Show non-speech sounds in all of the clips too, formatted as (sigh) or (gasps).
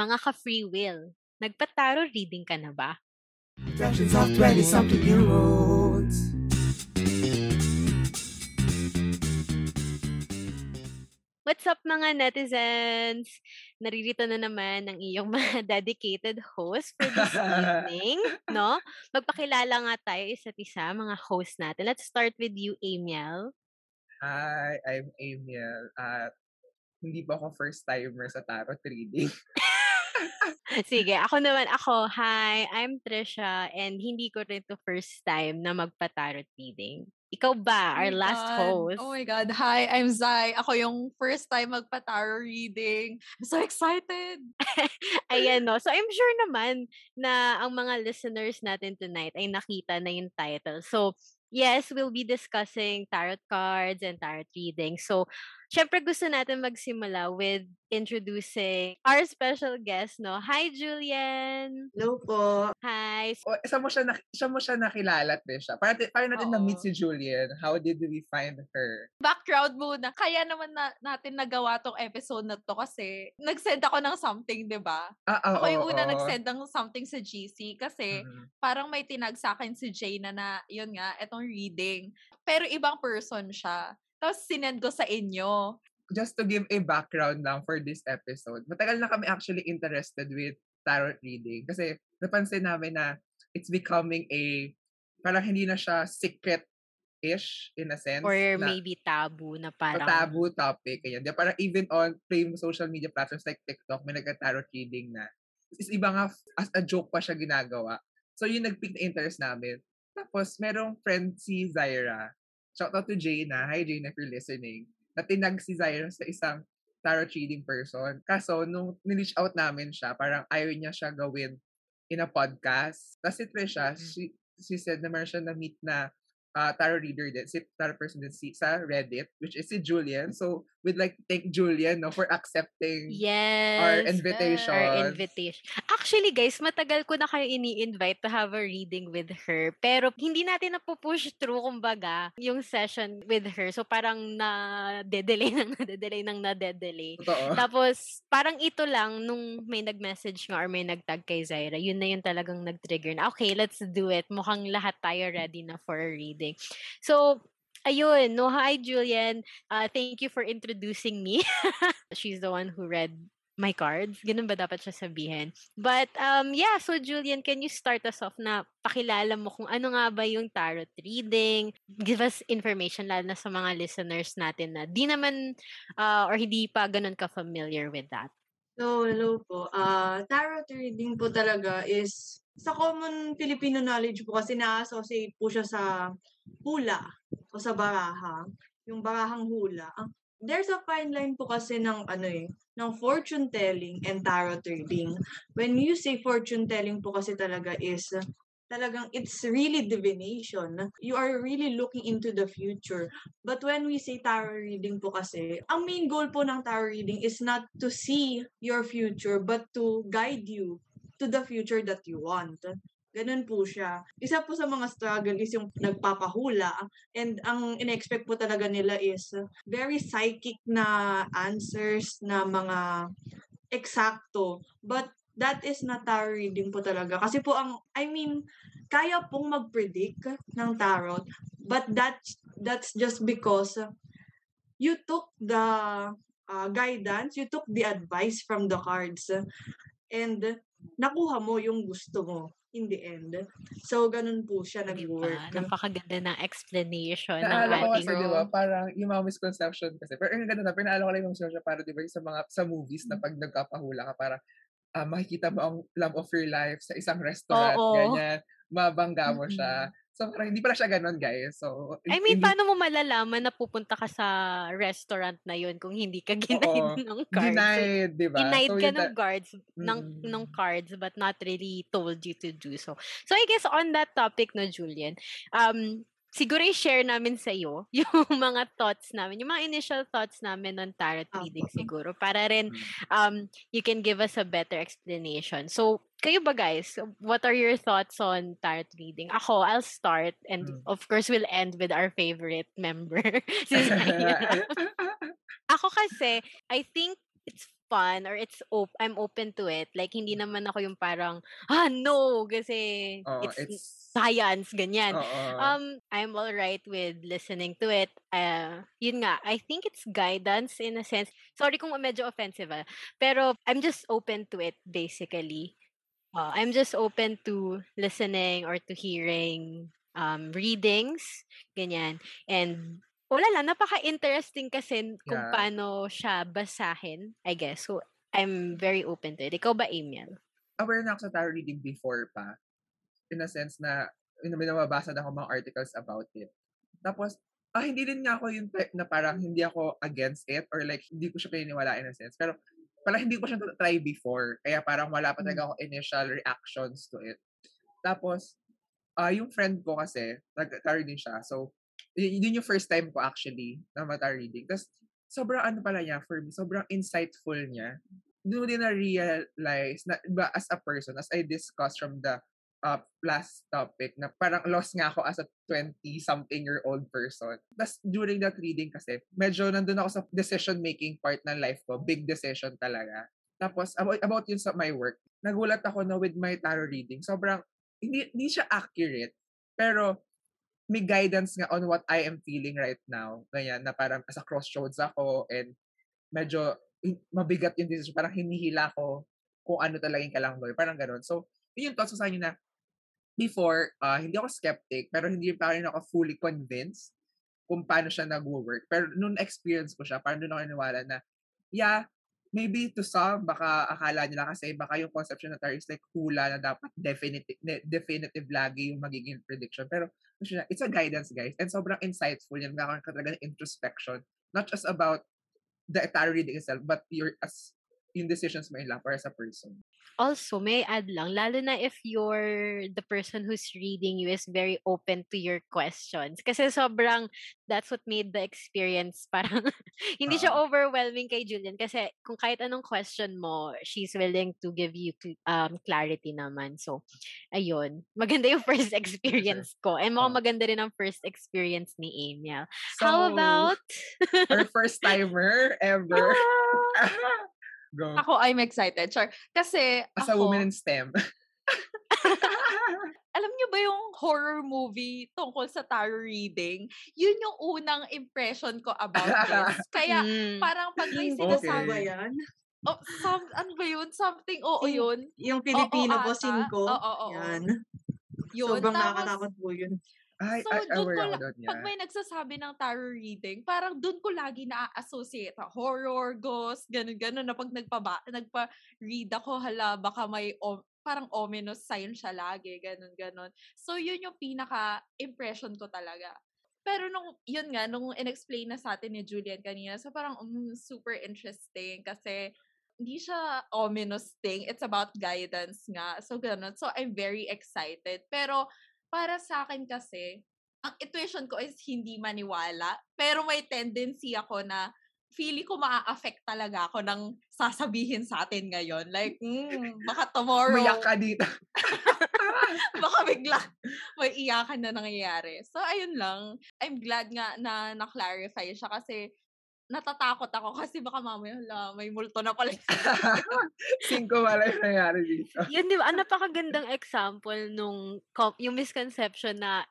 mga ka-free will, nagpa-tarot reading ka na ba? Reflections of 20-something year olds. What's up mga netizens? Naririto na naman ang iyong (laughs) mga dedicated host for this (laughs) evening, no? Magpakilala nga tayo isa't isa, mga host natin. Let's start with you, Amiel. Hi, I'm Amiel. At hindi pa ako first timer sa tarot reading. (laughs) Sige, ako naman, ako, hi, I'm Trisha, and hindi ko rin to first time na magpa-tarot reading. Ikaw ba, Oh our my last God. host? Oh my God. Hi, I'm Zai. Ako yung first time magpa-tarot reading. I'm so excited. (laughs) Ayan, no. So, I'm sure naman na ang mga listeners natin tonight ay nakita na yung title. So, yes, we'll be discussing tarot cards and tarot reading. So, syempre gusto natin magsimula with introducing our special guest, no? Hi, Julian! Hello po. Hi! o, saan mo siya, nak- saan mo siya nakilala, Trisha? Para, paano natin na-meet Oo. si Julian? How did we find her? Background muna. Kaya naman na, natin nagawa tong episode na to kasi nag-send ako ng something, di ba? Ah, oo, Ako yung una nag-send ng something sa GC kasi Mhm. parang may tinag sa akin si Jay na na, yun nga, etong reading. Pero ibang person siya. Tapos sinend ko sa inyo. Just to give a background lang for this episode, matagal na kami actually interested with tarot reading. Kasi napansin namin na it's becoming a, parang hindi na siya secret-ish in a sense. Or na, maybe tabu na parang... taboo topic. Ganyan. Di, parang even on plain social media platforms like TikTok, may nagka-tarot reading na. Is iba nga, as a joke pa siya ginagawa. So, yun nag-pick na interest namin. Tapos, merong friend si Zaira. Shout out to Jaina. Hi, Jaina, if you're listening. Na tinag si Zaira sa isang tarot reading person. Kaso, nung nireach out namin siya, parang ayaw niya siya gawin in a podcast. Tapos si Trisha, she, she said na meron siya na-meet na uh, tarot reader din, si tarot person din si, sa Reddit, which is si Julian. So, we'd like to thank Julian no, for accepting Yes. our invitation. Our invitation. Actually, guys, matagal ko na kayo ini-invite to have a reading with her. Pero hindi natin napupush through, kumbaga, yung session with her. So, parang na-delay (laughs) nang na-delay nang na-delay. Tapos, parang ito lang, nung may nag-message nga or may nag-tag kay Zaira, yun na yung talagang nag-trigger na, okay, let's do it. Mukhang lahat tayo ready na for a reading. So, ayun. No, hi, Julian. Uh, thank you for introducing me. (laughs) She's the one who read my cards. Ganun ba dapat siya sabihin? But, um, yeah, so Julian, can you start us off na pakilala mo kung ano nga ba yung tarot reading? Give us information, lalo na sa mga listeners natin na di naman uh, or hindi pa ganun ka-familiar with that. So, hello po. Ah, tarot reading po talaga is sa common Filipino knowledge po kasi na-associate po siya sa hula o sa baraha. Yung barahang hula. There's a fine line po kasi ng ano eh, ng fortune telling and tarot reading. When you say fortune telling po kasi talaga is talagang it's really divination. You are really looking into the future. But when we say tarot reading po kasi, ang main goal po ng tarot reading is not to see your future, but to guide you to the future that you want. Ganun po siya. Isa po sa mga struggle is yung nagpapahula and ang in-expect po talaga nila is very psychic na answers na mga eksakto. But that is not tarot reading po talaga. Kasi po ang, I mean, kaya pong mag-predict ng tarot, but that's, that's just because you took the uh, guidance, you took the advice from the cards, and nakuha mo yung gusto mo in the end. So, ganun po siya nag-work. Napakaganda ng explanation ng Naalala ko ating... kasi, di ba, parang yung mga misconception kasi. Pero yung ganda na, pero naalala ko lang yung misconception para, di ba, yung sa mga, sa movies na pag nagkapahula ka, para ah, makikita mo ang love of your life sa isang restaurant, Oo. ganyan, mabangga mo siya. So, parang hindi pala siya ganun, guys. So, I mean, hindi- paano mo malalaman na pupunta ka sa restaurant na yun kung hindi ka (laughs) ginaid ng cards? Denied, di ba? Denied So, ka ng guards, ng, Mm. ng cards, but not really told you to do so. So, I guess on that topic, no, Julian, um, siguro i-share namin sa iyo (laughs) yung mga thoughts namin, yung mga initial thoughts namin on tarot Apo. reading siguro, para rin Mm. um, you can give us a better explanation. So, kayo ba guys, what are your thoughts on tarot reading? Ako, I'll start and Mm. of course we'll end with our favorite member. (laughs) (laughs) Ako kasi, I think it's fun or it's op- I'm open to it. Like hindi naman ako yung parang ah no kasi Oo, it's, it's science ganyan. Oo. Um I'm all right with listening to it. Uh yun nga, I think it's guidance in a sense. Sorry kung medyo offensive ah. Pero I'm just open to it basically. Uh, I'm just open to listening or to hearing um readings ganyan. And wala lang, napaka-interesting kasi kung Yeah. paano siya basahin, I guess. So, I'm very open to it. Ikaw ba, Amiel? aware na ako sa tarot reading before pa. In a sense na, yun, may nababasa na ako mga articles about it. Tapos, ah, hindi din nga ako yung type na parang hindi ako against it or like, hindi ko siya pininiwala in a sense. Pero, parang hindi ko siya try before. Kaya parang wala pa talaga ako initial reactions to it. Tapos, ah yung friend ko kasi, nag-tarot din siya. So, yun yung first time ko actually na mata reading. Tapos, sobrang ano pala niya for me, sobrang insightful niya. Doon din na-realize na, iba, as a person, as I discussed from the uh, last topic, na parang lost nga ako as a 20-something-year-old person. Tapos, during that reading kasi, medyo nandun ako sa decision-making part ng life ko. Big decision talaga. Tapos, about, about yun sa my work, nagulat ako na with my tarot reading, sobrang, hindi, hindi siya accurate, pero may guidance nga on what I am feeling right now. Ganyan, na parang sa crossroads ako and medyo mabigat yung decision. Parang hinihila ko kung ano talaga yung kailangan gawin. Parang ganun. So, yun yung thoughts ko sa inyo na before, ah, hindi ako skeptic, pero hindi pa rin ako fully convinced kung paano siya nag-work. Pero nung experience ko siya, parang doon ako naniwala na, yeah, maybe to some, baka akala nila kasi baka yung conception na tarot is like hula na dapat definitive, definitive lagi yung magiging prediction. Pero ano it's a guidance, guys. And sobrang insightful yan. Nagkakaroon ka talaga ng introspection. Not just about the tarot reading itself, but your as yung decisions mo in life or as a person. Also, may add lang, lalo na if you're the person who's reading you is very open to your questions. Kasi sobrang, that's what made the experience parang, (laughs) hindi siya Oo. overwhelming kay Julian. Kasi kung kahit anong question mo, she's willing to give you um, clarity naman. So, ayun. Maganda yung (laughs) first experience ko. And mukhang Oo. maganda rin ang first experience ni Amiel. So, How about... our first timer (laughs) ever. Go. Ako, I'm excited. Char. Kasi, As a ako, woman in STEM. (laughs) alam niyo ba yung horror movie tungkol sa tarot reading? Yun yung unang impression ko about this. (laughs) Kaya, Mm. parang pag may (laughs) sinasabi, ba yan? oh, some, ano ba yun? Something, oo Sin- yun. Yung Filipino Oo, po, ata. Cinco. Oo, oo, oo. Yan. Yun. Sobrang Tapos, nakakatakot po yun. Ay, So, ay, doon ko ako la- doon. pag may nagsasabi ng tarot reading, parang doon ko lagi na-associate ah, horror, ghost, ganun-ganun na pag nagpa nagpa-read ako, hala, baka may o- parang ominous sign siya lagi, ganun-ganun. So, yun yung pinaka-impression ko talaga. Pero nung, yun nga, nung in-explain na sa atin ni Julian kanina, so parang mm, super interesting kasi hindi siya ominous thing. It's about guidance nga. So, ganun. So, I'm very excited. Pero, para sa akin kasi, ang intuition ko is hindi maniwala. Pero may tendency ako na feeling ko maa-affect talaga ako ng sasabihin sa atin ngayon. Like, mm, baka tomorrow, Mayak ka dito. (laughs) baka bigla may iyakan na nangyayari. So, ayun lang. I'm glad nga na na-clarify siya kasi natatakot ako kasi baka mamaya, hala, may multo na pala. (laughs) Cinco wala yung nangyari dito. (laughs) Yun, di ba? Ang napakagandang example nung yung misconception na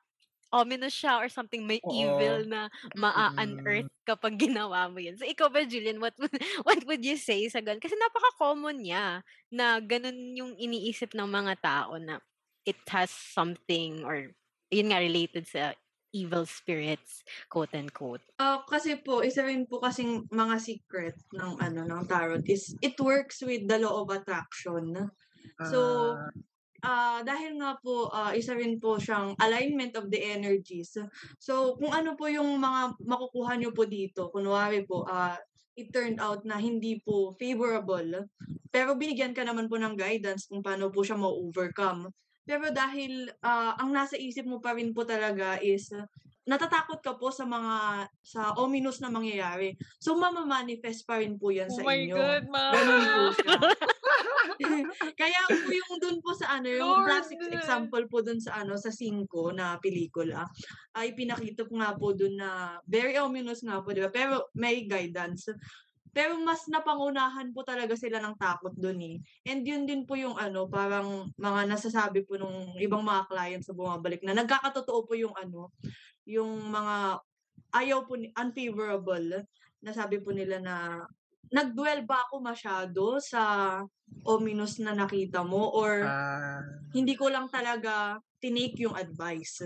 ominous siya or something may Oo. evil na maa-unearth kapag ginawa mo yun. So, ikaw ba, Julian, what would, (laughs) what would you say sa ganun? Kasi napaka-common niya na ganun yung iniisip ng mga tao na it has something or yun nga related sa evil spirits, quote unquote. Ah, kasi po, isa rin po kasing mga secret ng ano ng tarot is it works with the law of attraction. So, Ah, ah dahil nga po ah, isa rin po siyang alignment of the energies. So, kung ano po yung mga makukuha nyo po dito, kunwari po, ah it turned out na hindi po favorable, pero binigyan ka naman po ng guidance kung paano po siya ma-overcome. Pero dahil ah, ang nasa isip mo pa rin po talaga is ah, natatakot ka po sa mga sa ominous na mangyayari. So, mamamanifest pa rin po yan oh sa my inyo. God, ma! Ganun po (laughs) siya. (laughs) Kaya po yung dun po sa ano, yung Lord! classic example po dun sa ano, sa Cinco na pelikula, ay pinakita ko nga po dun na very ominous nga po, di ba? Pero may guidance. Pero mas napangunahan po talaga sila ng takot dun eh. And yun din po yung ano, parang mga nasasabi po nung ibang mga clients sa bumabalik na nagkakatotoo po yung ano, yung mga ayaw po, ni- unfavorable, nasabi po nila na nagdwell ba ako masyado sa ominous na nakita mo or Ah, hindi ko lang talaga tinake yung advice.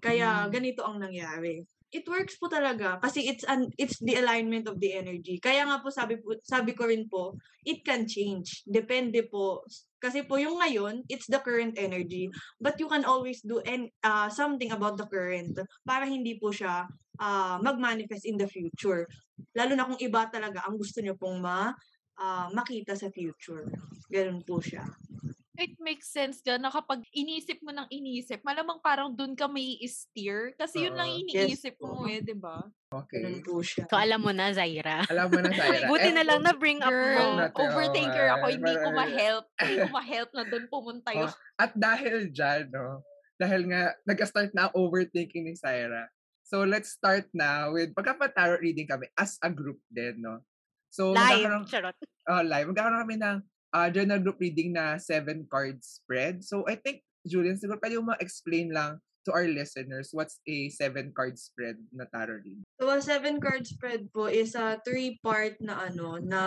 Kaya Hmm. ganito ang nangyari. It works po talaga kasi it's an it's the alignment of the energy. Kaya nga po sabi po sabi ko rin po, it can change. Depende po kasi po yung ngayon, it's the current energy, but you can always do and uh, something about the current para hindi po siya ah, mag-manifest in the future. Lalo na kung iba talaga ang gusto niyo pong ma ah, makita sa future. Ganun po siya. It makes sense dyan na kapag inisip mo ng inisip, malamang parang dun ka may steer. Kasi yun lang Oo. iniisip Yes mo eh, di ba? okay. Siya. So, alam mo na, Zaira. Alam mo na, Zaira. (laughs) Buti Eh, na lang na-bring up Girl, mo. overthinker ako. Hindi ko ma-help. Hindi ko (laughs) ma-help na dun pumunta Oh, yung at dahil dyan, no, dahil nga, nag-start na ang overthinking ni Syra. So, let's start na with, pagka-tarot reading kami as a group din, no? So, magkakaroon, Live. Charot. uh, live, magkakaroon kami ng uh, journal group reading na seven card spread. So, I think, Julian, siguro pwede mo ma-explain lang to our listeners what's a seven card spread na tarot reading. So, a seven card spread po is a three-part na ano, na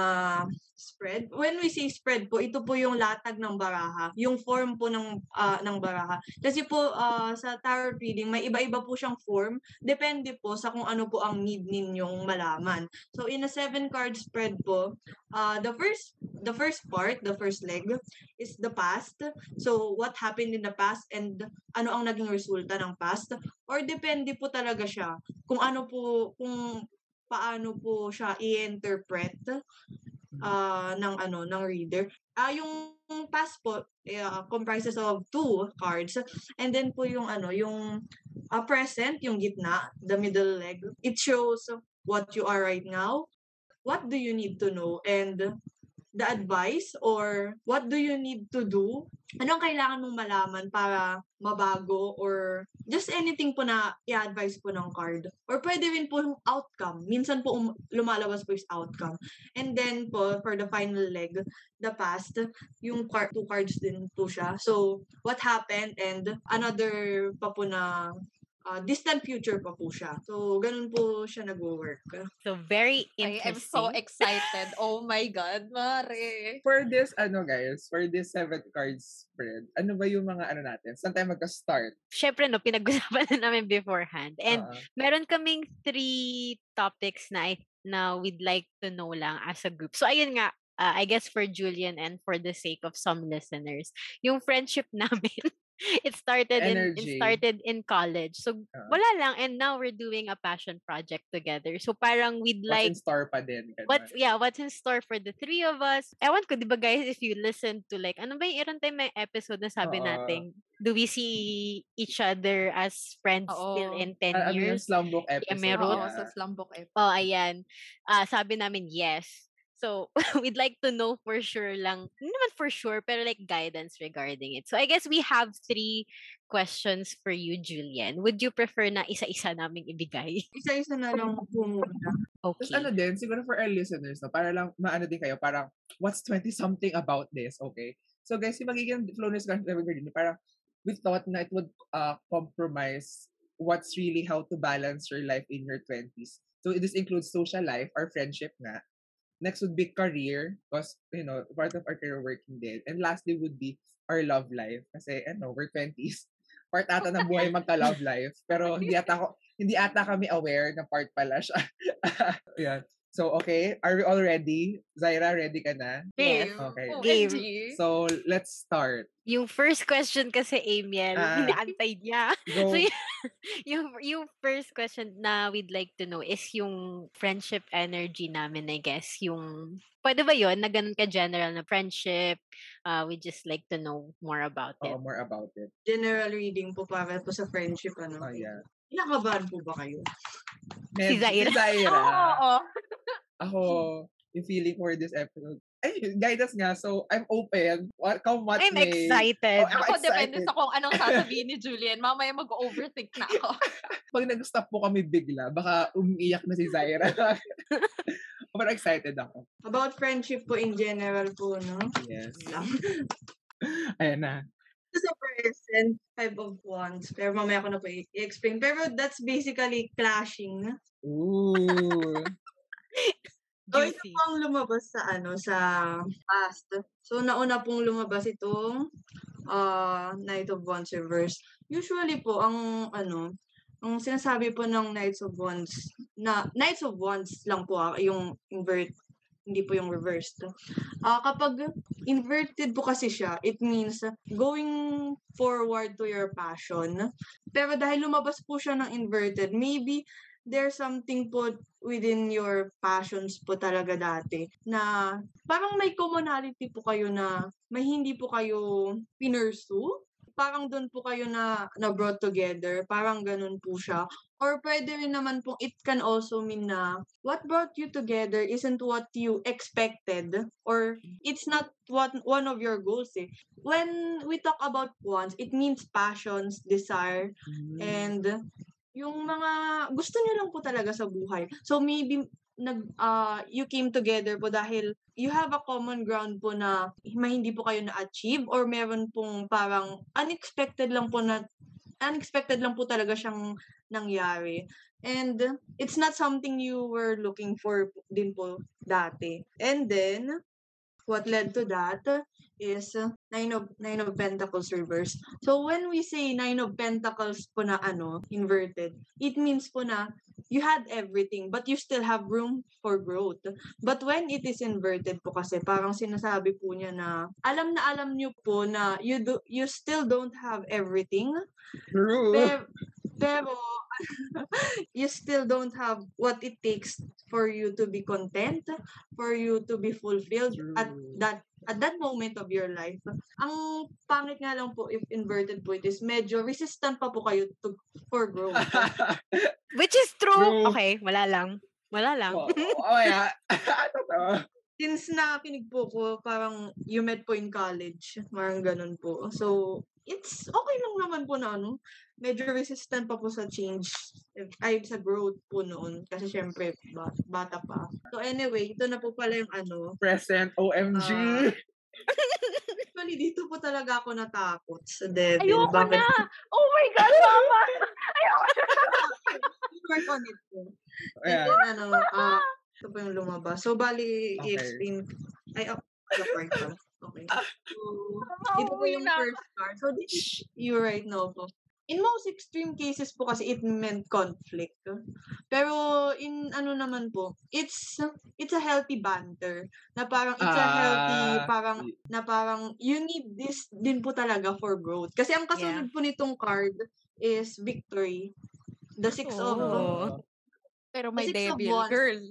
spread. When we say spread po, ito po yung latag ng baraha, yung form po ng ah, ng baraha. Kasi po ah, sa tarot reading, may iba-iba po siyang form. Depende po sa kung ano po ang need ninyong malaman. So, in a seven card spread po, ah, the first the first part, the first leg is the past. So, what happened in the past and ano ang naging resulta ng past or depende po talaga siya kung ano po kung paano po siya i-interpret ah ng ano ng reader. Ah yung past po ah, comprises of two cards and then po yung ano yung ah, present yung gitna, the middle leg. It shows what you are right now, what do you need to know and the advice or what do you need to do? Anong kailangan mong malaman para mabago or just anything po na i-advise po ng card. Or pwede rin po yung outcome. Minsan po um- lumalabas po yung outcome. And then po, for the final leg, the past, yung card, two cards din po siya. So, what happened and another pa po na ah, distant future pa po siya. So, ganun po siya nag-work. So, very I am interesting. so excited. Oh my God, Mare. For this, ano guys, for this seven card spread, ano ba yung mga ano natin? Saan tayo magka-start? Siyempre, no, pinag-usapan (laughs) na namin beforehand. And Ah, meron kaming three topics na, I- na we'd like to know lang as a group. So, ayun nga, uh, I guess for Julian and for the sake of some listeners, yung friendship (laughs) namin, (laughs) it started in it started in college. So, Ah. wala lang. And now we're doing a passion project together. So, parang we'd what's like in store pa din. ganun. What's yeah, what's in store for the three of us? Ewan ko, di ba guys, if you listen to like, ano ba yung iron time may episode na sabi natin, do we see each other as friends still Oo. in 10 Ah, ano yung years? slumbook episode? Meron. Oo, Yeah. sa Slumbook F. Oh, ayan. Ah, sabi namin yes. So, (laughs) we'd like to know for sure lang, naman for sure, pero like guidance regarding it. So, I guess we have three questions for you, Julian. Would you prefer na isa-isa naming ibigay? (laughs) Isa-isa na lang po muna. Tapos Okay. ano din, siguro for our listeners, no, para lang maano din kayo, parang what's 20-something about this, okay? So guys, yung magiging flow na discussion namin din, parang we thought na it would uh, compromise what's really how to balance your life in your 20s. So this includes social life, our friendship nga. Next would be career, because, you know, part of our career working din. And lastly would be our love life. Kasi, ano, we're 20s. (laughs) Part ata ng buhay (laughs) magka-love life. Pero hindi ata, ko, hindi ata kami aware na part pala siya. (laughs) Yan. So, okay. Are we all ready? Zaira, ready ka na? Yes. Okay. Game. OMG. So, let's start. Yung first question kasi, Amiel, Ah. inaantay niya. Go. So, (laughs) yung, yung first question na we'd like to know is yung friendship energy namin, I guess. Yung, pwede ba yun na ganun ka-general na friendship? Uh, we just like to know more about it. Oo, more about it. General reading po para po sa friendship. Ano. Oh, yeah. Nakabahan po ba kayo? Si Zaira. Si Zaira. (laughs) Oo, oo. Ako, yung feeling for this episode. Ay, guidance nga. So, I'm open. What, come what I'm may. excited. Oh, ako Ako, depende excited. sa kung anong (laughs) sasabihin ni Julian. Mamaya mag-overthink na ako. (laughs) Pag nag-stop po kami bigla, baka umiiyak na si Zaira. (laughs) Pero excited ako. About friendship po in general po, no? Yes. Ayan na. sa present, five of wands. Pero mamaya ko na po i-explain. Pero that's basically clashing. Ooh. So, ito Juicy. po ang lumabas sa ano sa past. So, nauna pong lumabas itong uh, Knight of Wands reverse. Usually po, ang ano, ang sinasabi po ng Knights of Wands, na Knights of Wands lang po ah, yung invert, hindi po yung reversed. Ah, kapag inverted po kasi siya, it means going forward to your passion. Pero dahil lumabas po siya ng inverted, maybe there's something po within your passions po talaga dati na parang may commonality po kayo na may hindi po kayo pinursu. Parang doon po kayo na, na brought together. Parang ganun po siya. Or pwede rin naman po, it can also mean na what brought you together isn't what you expected or it's not what one of your goals eh. When we talk about wants, it means passions, desire, Mm. and yung mga gusto niyo lang po talaga sa buhay. So maybe nag ah, you came together po dahil you have a common ground po na hindi po kayo na-achieve or meron pong parang unexpected lang po na unexpected lang po talaga siyang nangyari. And it's not something you were looking for din po dati. And then what led to that is nine of nine of pentacles reverse. So when we say nine of pentacles po na ano, inverted, it means po na you had everything but you still have room for growth. But when it is inverted po kasi parang sinasabi po niya na alam na alam niyo po na you do you still don't have everything True. pero, pero (laughs) you still don't have what it takes for you to be content, for you to be fulfilled at that at that moment of your life. Ang pangit nga lang po if inverted po it is medyo resistant pa po kayo to, for growth. (laughs) Which is true. True. Okay, wala lang. Wala lang. Oo, (laughs) oh, yeah. Totoo. Since nakinig po ko, parang you met po in college, parang ganun po. So, it's okay lang naman po na ano, medyo resistant pa po sa change, eh, ay sa growth po noon. Kasi syempre, ba- bata pa. So anyway, ito na po pala yung ano. Present, OMG. Ah. (laughs) Actually, dito po talaga ako natakot sa devil. Ayoko Bakit? na! Oh my God, mama! (laughs) Ayoko na! (laughs) Work on it po. And Ayan. then, ano, ah, ito po yung lumabas. So, bali, Okay. i-explain. Ay, oh. Okay. So, (laughs) ito po yung first card. So, you right now po. In most extreme cases po kasi it meant conflict. Pero in ano naman po, it's it's a healthy banter. Na parang it's a healthy, Ah, parang na parang you need this din po talaga for growth. Kasi ang kasunod po nitong card is victory. The six of Oh. Pero may Six of devil, girl.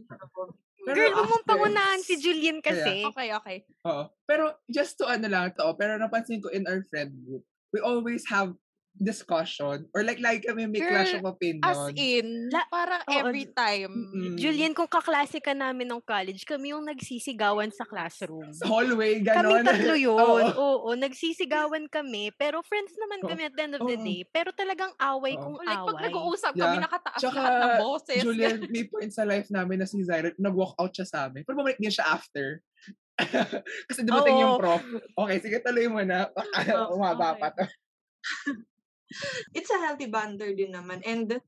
Pero Girl, huwag mong pangunahan si Julian kasi. Okay, okay. Oo. Pero just to ano lang to, pero napansin ko in our friend group, we always have discussion or like like kami may clash of Girl, opinion. As in, La- parang Oo, every time. Mm-mm. Julian, kung kaklase ka namin nung college, kami yung nagsisigawan sa classroom. Sa hallway, Kami ganon. tatlo (laughs) yun. Oo. Oo, nagsisigawan kami. Pero friends naman Oo. kami at the end of the Oo. day. Pero talagang away Oo. kung Like, pag away. nag-uusap kami, Yeah. nakataas Tsaka, lahat ng boses. Julian, (laughs) may point sa life namin na si Zyra, nag-walk out siya sa amin. Pero bumalik din siya after. (laughs) Kasi dumating yung Oo. prof. Okay, sige, tuloy mo na. Oh, umaba okay. pa to. It's a healthy banter din naman. And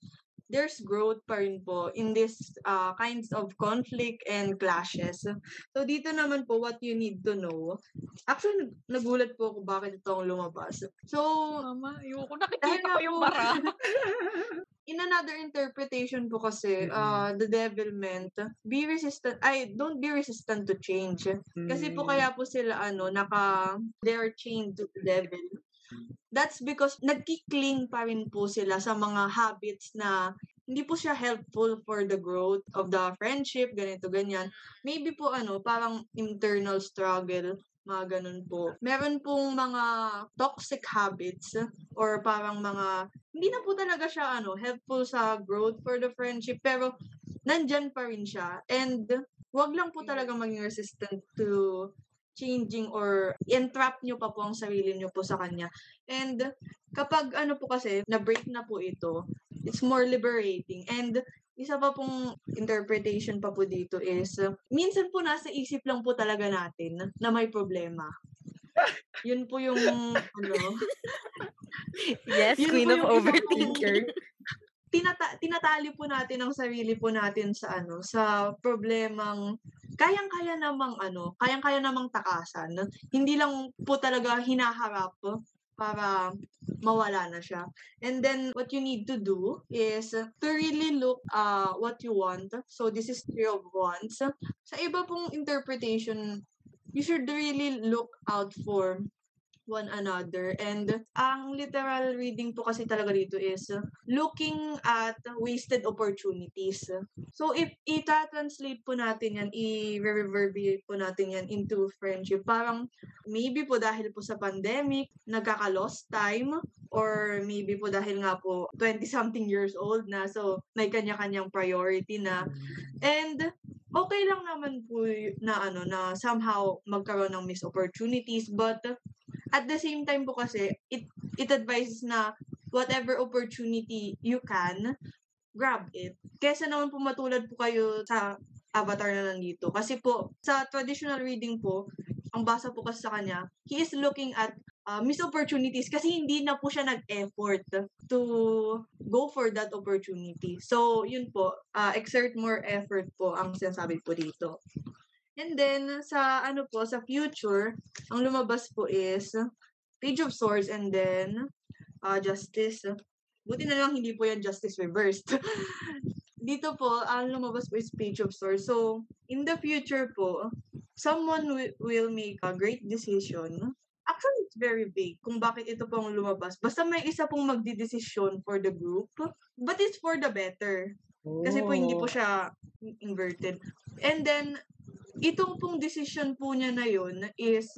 there's growth pa rin po in this uh, kinds of conflict and clashes. So dito naman po what you need to know. Actually, nag- nagulat po ako bakit ito ang lumabas. So, Mama, ayoko. Nakikita ko yung bara. (laughs) in another interpretation po kasi, uh, the devil meant, be resistant, ay, don't be resistant to change. Kasi po Mm. kaya po sila ano, naka they are chained to the devil. That's because nagkikling pa rin po sila sa mga habits na hindi po siya helpful for the growth of the friendship, ganito, ganyan. Maybe po ano, parang internal struggle, mga ganun po. Meron pong mga toxic habits or parang mga hindi na po talaga siya ano, helpful sa growth for the friendship pero nandyan pa rin siya. And wag lang po talaga maging resistant to changing or entrap nyo pa po ang sarili nyo po sa kanya. And kapag ano po kasi, na-break na po ito, it's more liberating. And isa pa pong interpretation pa po dito is, uh, minsan po nasa isip lang po talaga natin na may problema. Yun po yung, ano, (laughs) Yes, Yun queen of overthinker. Tinata- tinatali po natin ang sarili po natin sa ano sa problemang kayang-kaya namang ano, kayang-kaya namang takasan. Hindi lang po talaga hinaharap para mawala na siya. And then what you need to do is to really look uh what you want. So this is three of wands. Sa iba pong interpretation, you should really look out for one another. And ang literal reading po kasi talaga dito is looking at wasted opportunities. So if ita-translate po natin yan, i-reverberate po natin yan into friendship, parang maybe po dahil po sa pandemic, nagkaka-lost time, or maybe po dahil nga po 20-something years old na, so may kanya-kanyang priority na. And okay lang naman po na ano na somehow magkaroon ng missed opportunities but at the same time po kasi it it advises na whatever opportunity you can grab it kesa naman po matulad po kayo sa avatar na nandito kasi po sa traditional reading po ang basa po kasi sa kanya he is looking at uh, missed opportunities kasi hindi na po siya nag-effort to go for that opportunity. So, yun po, uh, exert more effort po ang sinasabi po dito. And then, sa ano po, sa future, ang lumabas po is Page of Swords and then uh, Justice. Buti na lang hindi po yan Justice reversed. (laughs) Dito po, ang lumabas po is Page of Swords. So, in the future po, someone wi- will make a great decision. Actually, it's very vague kung bakit ito pong lumabas. Basta may isa pong magdidesisyon for the group. But it's for the better. Kasi po hindi po Oh. siya inverted. And then, itong pong decision po niya na yun is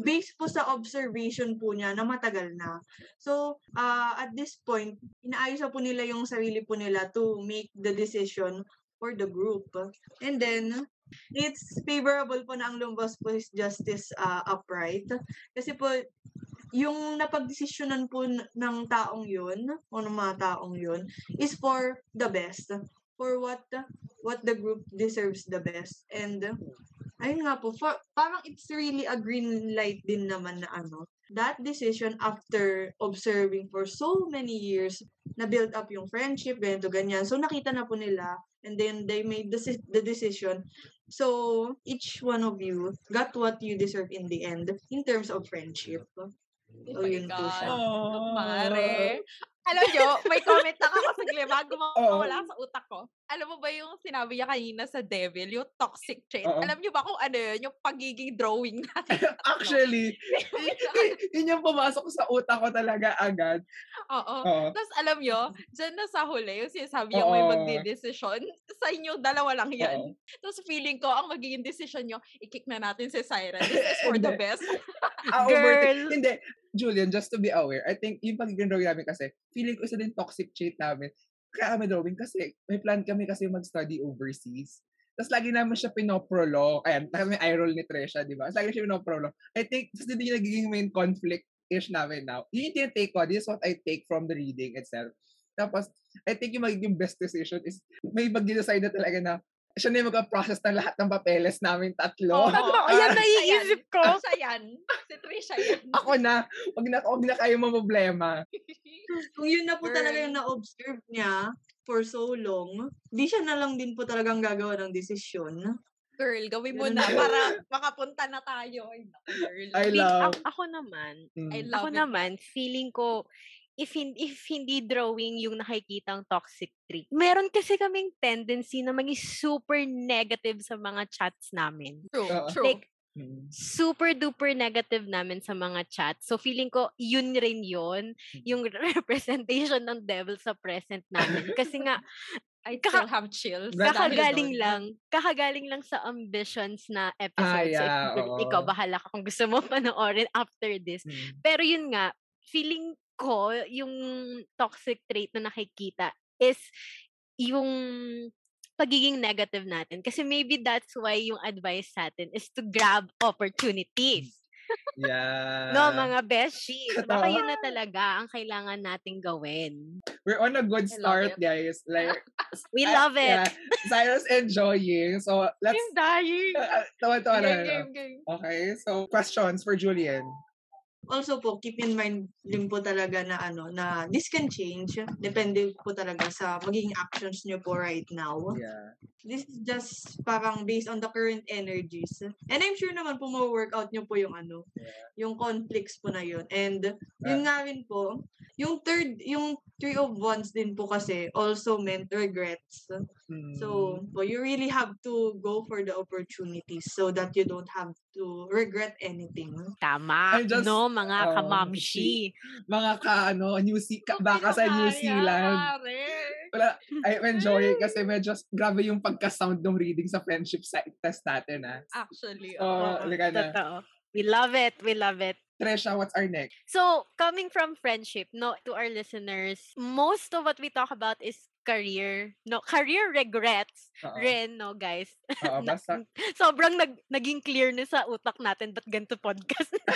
based po sa observation po niya na matagal na. So, uh, at this point, inaayos na po nila yung sarili po nila to make the decision for the group. And then, it's favorable po na ang lumabas po is justice uh, upright. Kasi po, yung napagdesisyonan po ng taong yun, o ng mga taong yun, is for the best. For what what the group deserves the best. And, ayun nga po, for, parang it's really a green light din naman na ano, that decision after observing for so many years, na build up yung friendship, ganito, ganyan. So, nakita na po nila, and then they made the, the decision. So, each one of you got what you deserve in the end in terms of friendship. Oh So, my yun po siya. God. Pare. Alam nyo, may comment ako sagli bago mawala sa utak ko. Alam mo ba yung sinabi niya kanina sa Devil, yung toxic trait? Oo. Alam nyo ba kung ano yun? Yung pagiging drawing (laughs) natin. sa? (laughs) Actually, yun yung pumasok sa utak ko talaga agad. Oo. Oo. Tapos alam nyo, dyan na sa huli, yung sinasabi niya may magdidesisyon, sa inyo, dalawa lang yan. Oo. Tapos feeling ko, ang magiging decision nyo, i-kick na natin si Syra. This is for the best. Ah, Girl. Hindi. Julian, just to be aware, I think yung pagiging drawing namin kasi, feeling ko isa din toxic trait namin. Kaya kami drawing kasi may plan kami kasi mag-study overseas. Tapos lagi namin siya pinoprolong. Ayan, kami eye roll ni Tresha, di ba? Tapos lagi siya pinoprolong. I think, this din yung nagiging main conflict-ish namin now. Yun yung tinitake ko. This is what I take from the reading itself. Tapos, I think yung magiging best decision is may mag-decide na talaga na siya na yung mag-process ng lahat ng papeles namin tatlo. Oo. Totoo, Ah, yan naiisip ko. Siya yan. Si Trisha yan. ako na, wag na, wag na kayo problema. (laughs) Kung yun na po talaga Girl. yung na-observe niya for so long, di siya na lang din po talagang gagawa ng desisyon. Girl, gawin mo na para makapunta na tayo. Girl. I love. a- ako naman, Mm. I love ako it. naman, feeling ko, if, if hindi drawing yung nakikitang toxic trait, meron kasi kaming tendency na maging super negative sa mga chats namin. True, true. Like, Mm. super duper negative namin sa mga chats. So feeling ko yun rin yun, yung (laughs) representation ng devil sa present namin. Kasi nga (laughs) I kaka- still have chills. Kakagaling lang, kakagaling lang sa ambitions na Ah, episode. so, yeah, if- ikaw bahala ka kung gusto mo (laughs) panoorin after this. Mm. Pero yun nga, feeling ko yung toxic trait na nakikita is yung pagiging negative natin. Kasi maybe that's why yung advice sa atin is to grab opportunities. (laughs) Yeah. No, mga beshies. Baka yun na talaga ang kailangan nating gawin. we're on a good start, guys. Like, (laughs) We love it. Yeah, Cyrus enjoying. So, let's, I'm dying. uh, tawa-tawa na. Game, game, game. Okay, so questions for Julian. Also po, keep in mind din po talaga na ano, na this can change. Depende po talaga sa magiging actions nyo po right now. Yeah. This is just parang based on the current energies. And I'm sure naman po ma-workout nyo po yung ano, yung conflicts po na yun. And yun nga rin po, yung third, yung three of wands din po kasi also meant regrets. Mm, So, po, you really have to go for the opportunities so that you don't have to regret anything. Tama, just- no, mga oh, kamamshi. mga ka, ano, New ka, baka sa New Zealand. Wala, I'm enjoying kasi (laughs) medyo grabe yung pagka-sound ng reading sa friendship site test natin, ah. Actually, So, oo. liga na. Totoo. We love it. We love it. Tresha, what's our next? So, coming from friendship, no, to our listeners, most of what we talk about is career. No, career regrets Oo, rin, no, guys. (laughs) oo, basta. sobrang nag, naging clear na sa utak natin ba't ganito podcast (laughs)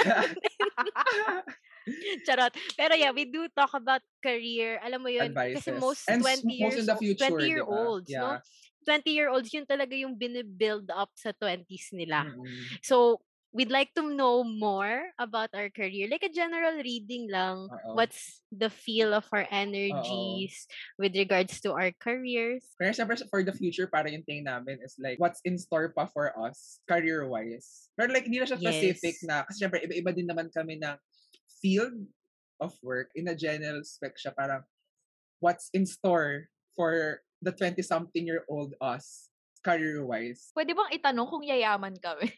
(laughs) Charot. Pero yeah, we do talk about career. Alam mo yun, kasi Advices. most And s- 20 most years, in the future, 20 year olds, no? Yeah. 20 year olds, yun talaga yung binibuild up sa 20s nila. Mm-mm. So, we'd like to know more about our career. Like a general reading lang. Oo. What's the feel of our energies with regards to our careers? Pero syempre for the future, para yung tingin namin is like, what's in store pa for us, career-wise. Pero like, hindi na siya specific Yes. na, kasi syempre, iba-iba din naman kami ng field of work. In a general spec siya, parang, what's in store for the 20-something-year-old us, career-wise. Pwede bang itanong kung yayaman kami?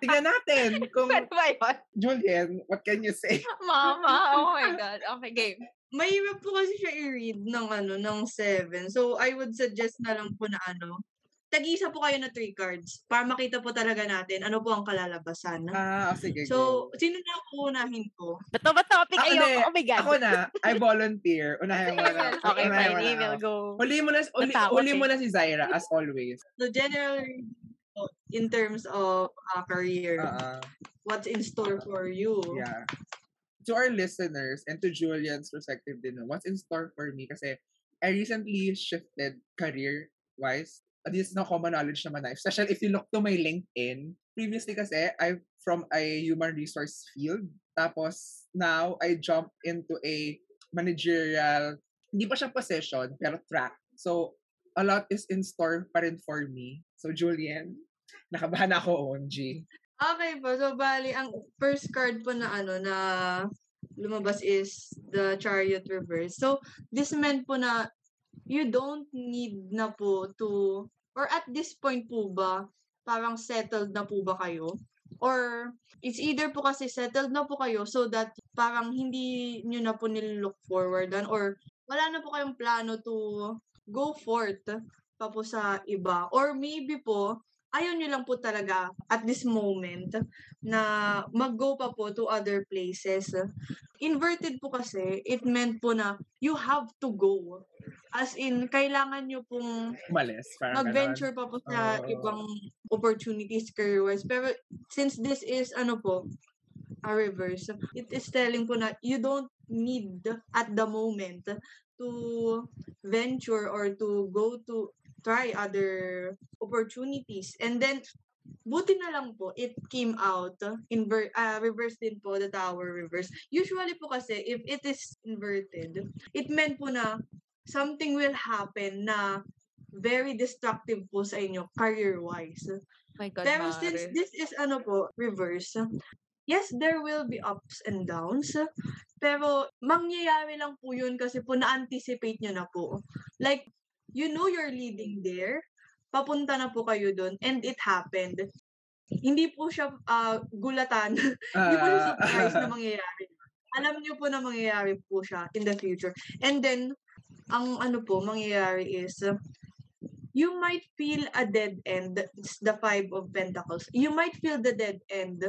Tingnan natin (laughs) kung, Pwede ba yun? Julian, what can you say? Mama, (laughs) oh my God. Okay, game. Mahirap po kasi siya i-read ng ano, ng seven. So, I would suggest na lang po na ano, tag-isa po kayo na three cards para makita po talaga natin ano po ang kalalabasan. Ah, sige, So, go. sino na po unahin ko? Bato ba topic? Ako Ayoko. na, Oh my God. Ako na, I volunteer. Unahin mo na. (laughs) Okay, Unahin fine. Email, go. Uli mo na, uli, Natakot uli mo na si Zaira, as always. So, generally, in terms of uh, career, Uh, what's in store for you? yeah. To our listeners and to Julian's perspective din, what's in store for me? Kasi I recently shifted career-wise. At least na common knowledge naman na. Especially if you look to my LinkedIn. Previously kasi, I'm from a human resource field. Tapos, now, I jump into a managerial, hindi pa siya position, pero track. So, a lot is in store pa rin for me. So, Julian, nakabahan ako, OMG. Okay po. So, bali, ang first card po na ano, na lumabas is the Chariot Reverse. So, this meant po na you don't need na po to, or at this point po ba, parang settled na po ba kayo? Or, it's either po kasi settled na po kayo so that parang hindi nyo na po nilook forward on, or wala na po kayong plano to go forth pa po sa iba. Or maybe po, ayaw nyo lang po talaga at this moment na mag-go pa po to other places. Inverted po kasi, it meant po na you have to go. As in, kailangan nyo pong Umalis. Mag-venture pa po sa Oo. ibang opportunities career-wise. Pero since this is, ano po, a reverse, it is telling po na you don't need at the moment to venture or to go to try other opportunities. And then, buti na lang po, it came out, inver uh, reverse din po, the tower reverse. Usually po kasi, if it is inverted, it meant po na something will happen na very destructive po sa inyo career-wise. my God, Pero since Mare. this is ano po, reverse, yes, there will be ups and downs. Pero mangyayari lang po yun kasi po na-anticipate nyo na po. Like, you know you're leading there, papunta na po kayo doon, and it happened. Hindi po siya ah, gulatan. (laughs) Hindi po siya Ah, surprise na (laughs) mangyayari. Alam niyo po na mangyayari po siya in the future. And then, ang ano po, mangyayari is, uh, you might feel a dead end. It's the Five of Pentacles. You might feel the dead end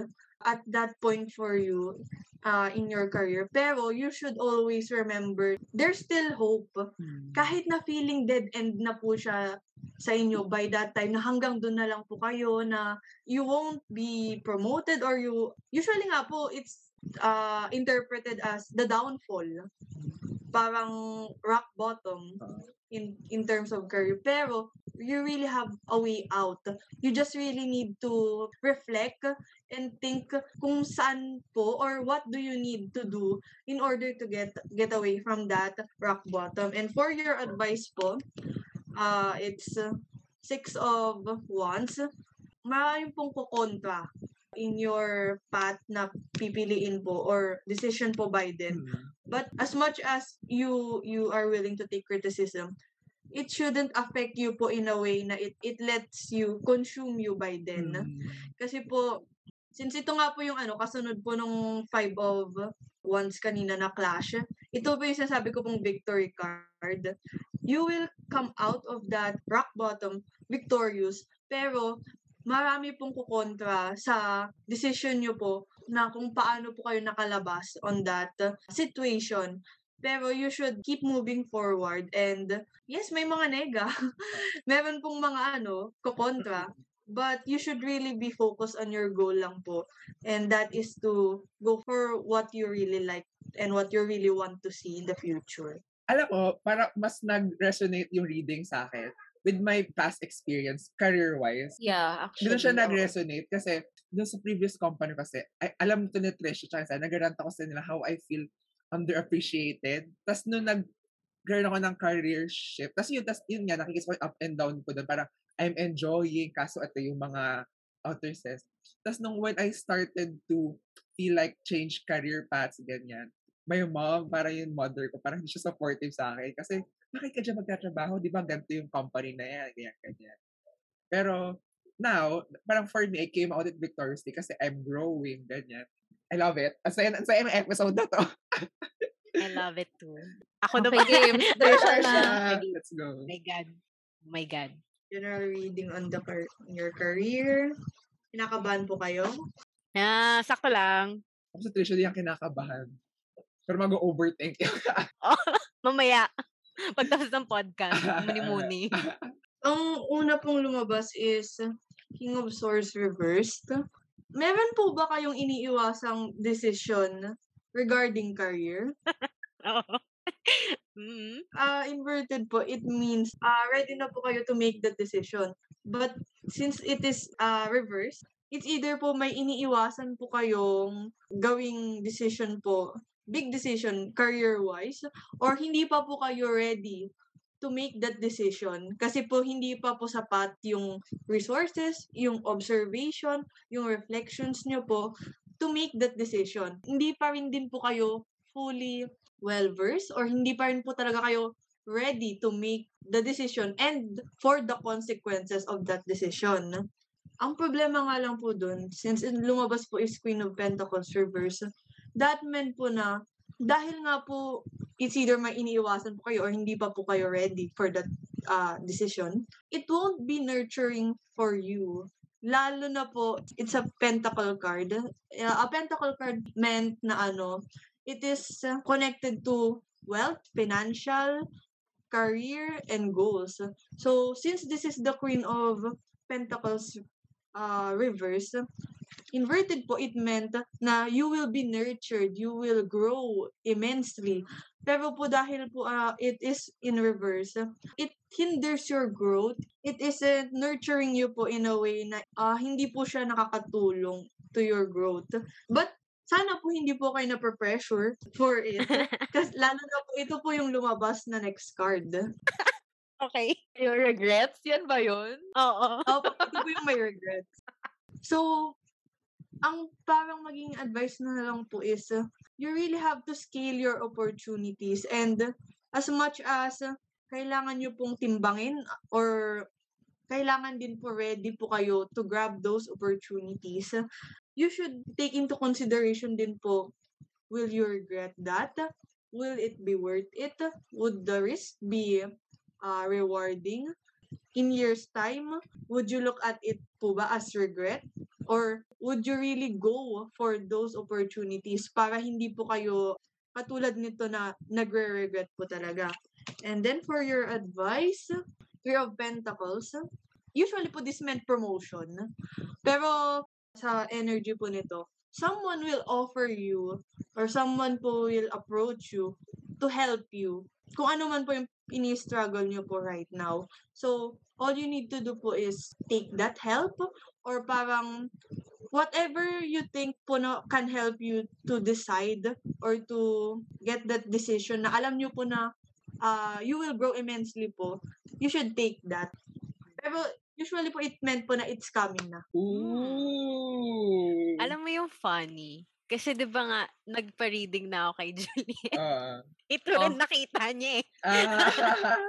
at that point for you uh, in your career. Pero you should always remember, there's still hope. Hmm. Kahit na feeling dead end na po siya sa inyo by that time, na hanggang doon na lang po kayo, na you won't be promoted or you, usually nga po, it's uh, interpreted as the downfall. parang rock bottom in in terms of career. Pero you really have a way out. You just really need to reflect and think kung saan po or what do you need to do in order to get get away from that rock bottom. And for your advice po, uh, it's six of wands. Maraming pong kukontra in your path na pipiliin po or decision po by them. Mm. But as much as you you are willing to take criticism, it shouldn't affect you po in a way na it, it lets you consume you by then. Mm. Kasi po, since ito nga po yung ano, kasunod po nung five of wands kanina na clash, ito po yung sinasabi ko pong victory card. You will come out of that rock bottom victorious, pero marami pong kukontra sa decision nyo po na kung paano po kayo nakalabas on that situation. Pero you should keep moving forward and yes, may mga nega. (laughs) Meron pong mga ano, kukontra. But you should really be focused on your goal lang po. And that is to go for what you really like and what you really want to see in the future. Alam ko, para mas nag-resonate yung reading sa akin with my past experience, career-wise. Yeah, actually. Doon siya oo. nag-resonate kasi doon sa previous company kasi, ay, alam to ni Trish, tsaka sa nag-rant ako sa nila how I feel underappreciated. Tapos nung nag girl ako ng career shift. Tapos yun, tas yun nga, nakikita ko up and down ko doon. Parang, I'm enjoying, kaso ito yung mga outer says. Tapos nung when I started to feel like change career paths, ganyan, my mom, parang yung mother ko, parang hindi siya supportive sa akin. Kasi, bakit ka dyan magtatrabaho? Di ba ganito yung company na yan? Ganyan, ganyan. Pero, now, parang for me, I came out it victoriously kasi I'm growing, ganyan. I love it. Ang saya, ang saya ng episode na to. I love it too. Ako Okay, naman. games. Na. Let's go. Oh my God. Oh my God. General reading on the car- on your career. Kinakabahan po kayo? Ah, sakto lang. Ako sa Trisha, di yung kinakabahan. Pero mag-overthink. (laughs) Mamaya. Pagtapos ng podcast, muni-muni. Ang una pong lumabas is King of Swords reversed. Meron po ba kayong iniiwasang decision regarding career? (laughs) Oo. (laughs) Mm. uh, inverted po, it means uh, ready na po kayo to make that decision. But since it is uh, reverse, it's either po may iniiwasan po kayong gawing decision po, big decision career-wise, or hindi pa po kayo ready to make that decision. Kasi po hindi pa po sapat yung resources, yung observation, yung reflections nyo po to make that decision. Hindi pa rin din po kayo fully well-versed or hindi pa rin po talaga kayo ready to make the decision and for the consequences of that decision. Ang problema nga lang po dun, since in- lumabas po is Queen of Pentacles reverse, that meant po na dahil nga po it's either may iniiwasan po kayo or hindi pa po kayo ready for that uh, decision, it won't be nurturing for you. Lalo na po, it's a pentacle card. Uh, a pentacle card meant na ano, it is connected to wealth, financial, career, and goals. So, since this is the Queen of Pentacles uh, reverse, inverted po, it meant na you will be nurtured, you will grow immensely. Pero po dahil po uh, it is in reverse, it hinders your growth. It isn't nurturing you po in a way na uh, hindi po siya nakakatulong to your growth. But sana po hindi po kayo na-pressure for it. (laughs) Kasi lalo na po, ito po yung lumabas na next card. Okay. (laughs) Your regrets? Yan ba yun? Oo. Ito po yung may regrets. So, ang parang maging advice na lang po is, uh, you really have to scale your opportunities and as much as uh, kailangan nyo pong timbangin or kailangan din po ready po kayo to grab those opportunities, you should take into consideration din po, will you regret that? Will it be worth it? Would the risk be uh, rewarding? in years time, would you look at it po ba as regret? Or would you really go for those opportunities para hindi po kayo katulad nito na nagre-regret po talaga? And then for your advice, Three of Pentacles, usually po this meant promotion. Pero sa energy po nito, someone will offer you or someone po will approach you to to help you. Kung ano man po yung ini-struggle nyo po right now. So, all you need to do po is take that help or parang whatever you think po na can help you to decide or to get that decision na alam nyo po na uh, you will grow immensely po, you should take that. Pero usually po it meant po na it's coming na. Ooh. Alam mo yung funny? Kasi 'di ba nga nagpa-reading na ako kay (laughs) Juliet. Ah. Ito Oh. rin nakita niya eh. Ah. (laughs)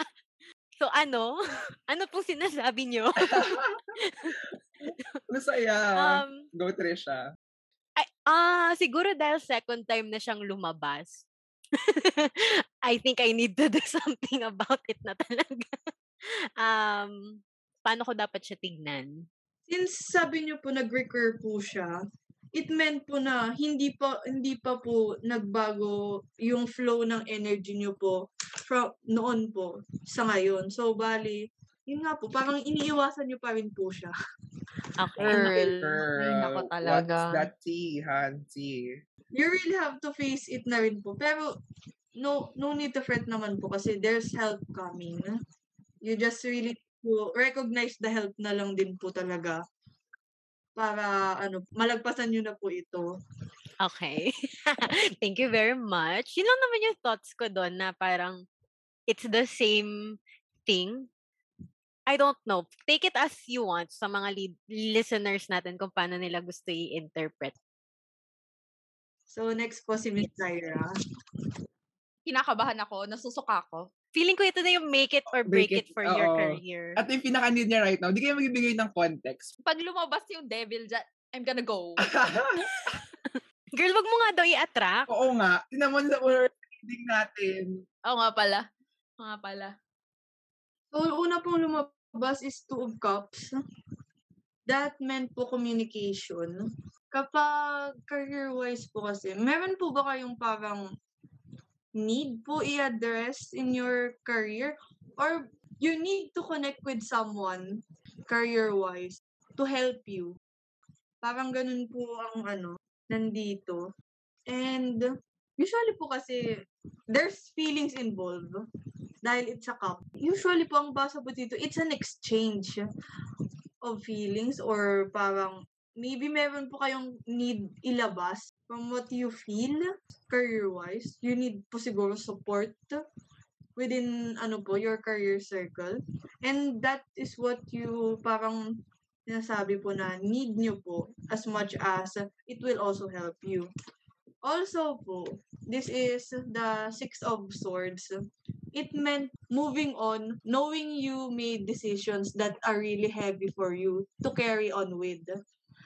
(laughs) So ano? Ano pong sinasabi niyo? Masaya. um, Go Trisha. ay, ah, siguro dahil second time na siyang lumabas. I think I need to do something about it na talaga. um, paano ko dapat siya tignan? Since sabi niyo po nag-recur po siya, it meant po na hindi pa hindi pa po nagbago yung flow ng energy niyo po from noon po sa ngayon. So bali, yun nga po, parang iniiwasan niyo pa rin po siya. Okay. (laughs) Girl. Girl. Ay, talaga. What's that tea, Hansi? You really have to face it na rin po. Pero no no need to fret naman po kasi there's help coming. You just really to recognize the help na lang din po talaga para ano malagpasan niyo na po ito. Okay. (laughs) Thank you very much. Yun lang naman yung thoughts ko doon na parang it's the same thing. I don't know. Take it as you want sa mga li- listeners natin kung paano nila gusto i-interpret. So next po si Miss Zaira. Kinakabahan ako, nasusuka ako. Feeling ko ito na yung make it or break, Break it, it, for your oo. career. At yung pinaka-need niya right now, hindi kayo magbibigay ng context. Pag lumabas yung devil dyan, I'm gonna go. (laughs) (laughs) Girl, wag mo nga daw i-attract. Oo nga. Tinan mo sa word reading natin. Oo nga pala. Oo nga pala. So una pong lumabas is Two of Cups. That meant po communication. Kapag career-wise po kasi, meron po ba kayong parang need po i-address in your career? Or you need to connect with someone career-wise to help you? Parang ganun po ang ano, nandito. And usually po kasi, there's feelings involved dahil it's a cup. Usually po ang basa po dito, it's an exchange of feelings or parang maybe meron po kayong need ilabas from what you feel career-wise. You need po siguro support within ano po your career circle. And that is what you parang sinasabi po na need nyo po as much as it will also help you. Also po, this is the Six of Swords. It meant moving on, knowing you made decisions that are really heavy for you to carry on with.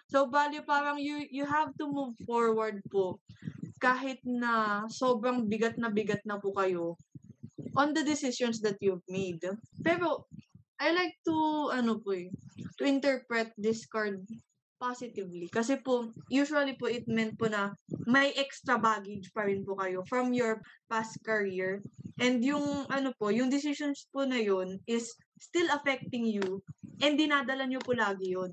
So, bali parang you, you have to move forward po kahit na sobrang bigat na bigat na po kayo on the decisions that you've made. Pero, I like to, ano po eh, to interpret this card positively. Kasi po, usually po it meant po na may extra baggage pa rin po kayo from your past career. And yung, ano po, yung decisions po na yun is still affecting you and dinadala nyo po lagi yun.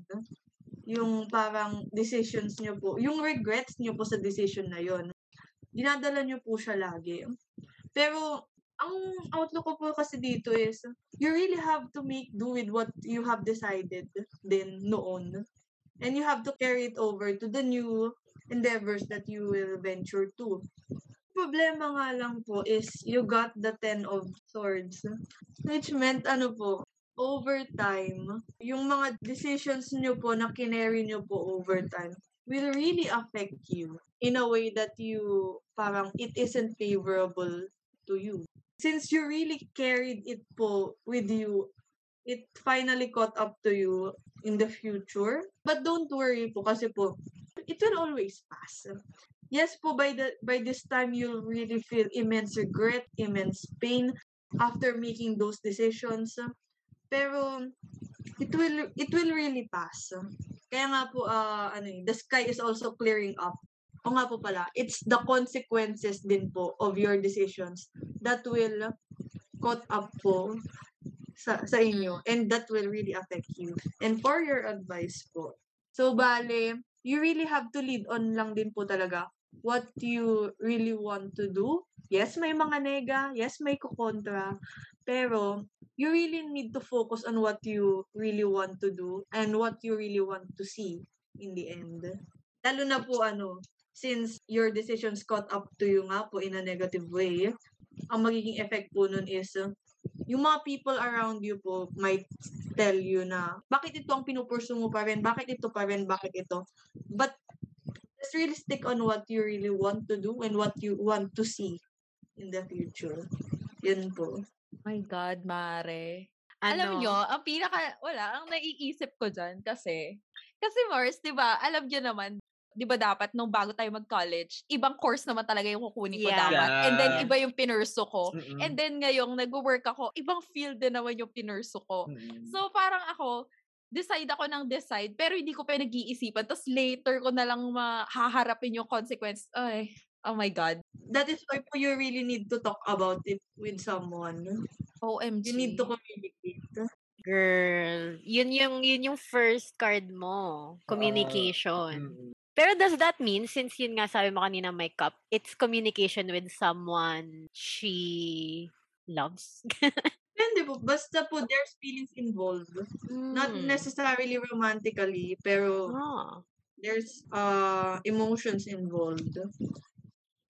Yung parang decisions nyo po, yung regrets nyo po sa decision na yun. Dinadala nyo po siya lagi. Pero, ang outlook ko po kasi dito is, you really have to make do with what you have decided din noon. And you have to carry it over to the new endeavors that you will venture to. Problema nga lang po is you got the Ten of Swords. Which meant ano po, over time, yung mga decisions nyo po na kinary nyo po over time will really affect you in a way that you parang it isn't favorable to you. Since you really carried it po with you, it finally caught up to you in the future. But don't worry po kasi po, it will always pass. Yes po, by the by this time you'll really feel immense regret, immense pain after making those decisions. Pero it will it will really pass. Kaya nga po ah, ano eh, the sky is also clearing up. O nga po pala, it's the consequences din po of your decisions that will caught up po sa, sa inyo and that will really affect you. And for your advice po, so bale, you really have to lead on lang din po talaga what you really want to do, Yes, may mga nega. Yes, may kukontra. Pero, you really need to focus on what you really want to do and what you really want to see in the end. Lalo na po ano, since your decisions caught up to you nga po in a negative way, ang magiging effect po nun is, yung mga people around you po might tell you na, bakit ito ang pinupursu mo pa rin? Bakit ito pa rin? Bakit ito? But, just really stick on what you really want to do and what you want to see in the future. Yun po. My God, Mare. Ano? Alam nyo, ang pinaka, wala, ang naiisip ko dyan kasi, kasi Mars, di ba, alam nyo naman, di ba dapat nung bago tayo mag-college, ibang course naman talaga yung kukunin ko Yeah. dapat. And then, iba yung pinurso ko. Mm-mm. And then, ngayong nag-work ako, ibang field din naman yung pinurso ko. Mm-mm. So, parang ako, decide ako ng decide, pero hindi ko pa nag-iisipan. Tapos later ko na lang mahaharapin yung consequence. Ay, oh my God. That is why po you really need to talk about it with someone. OMG. You need to communicate. Girl, yun yung yun yung first card mo, communication. Mm-mm. Pero does that mean since yun nga sabi mo kanina may cup, it's communication with someone she loves? (laughs) Depende po. Basta po, there's feelings involved. Not Hmm. necessarily romantically, pero Ah. there's uh emotions involved.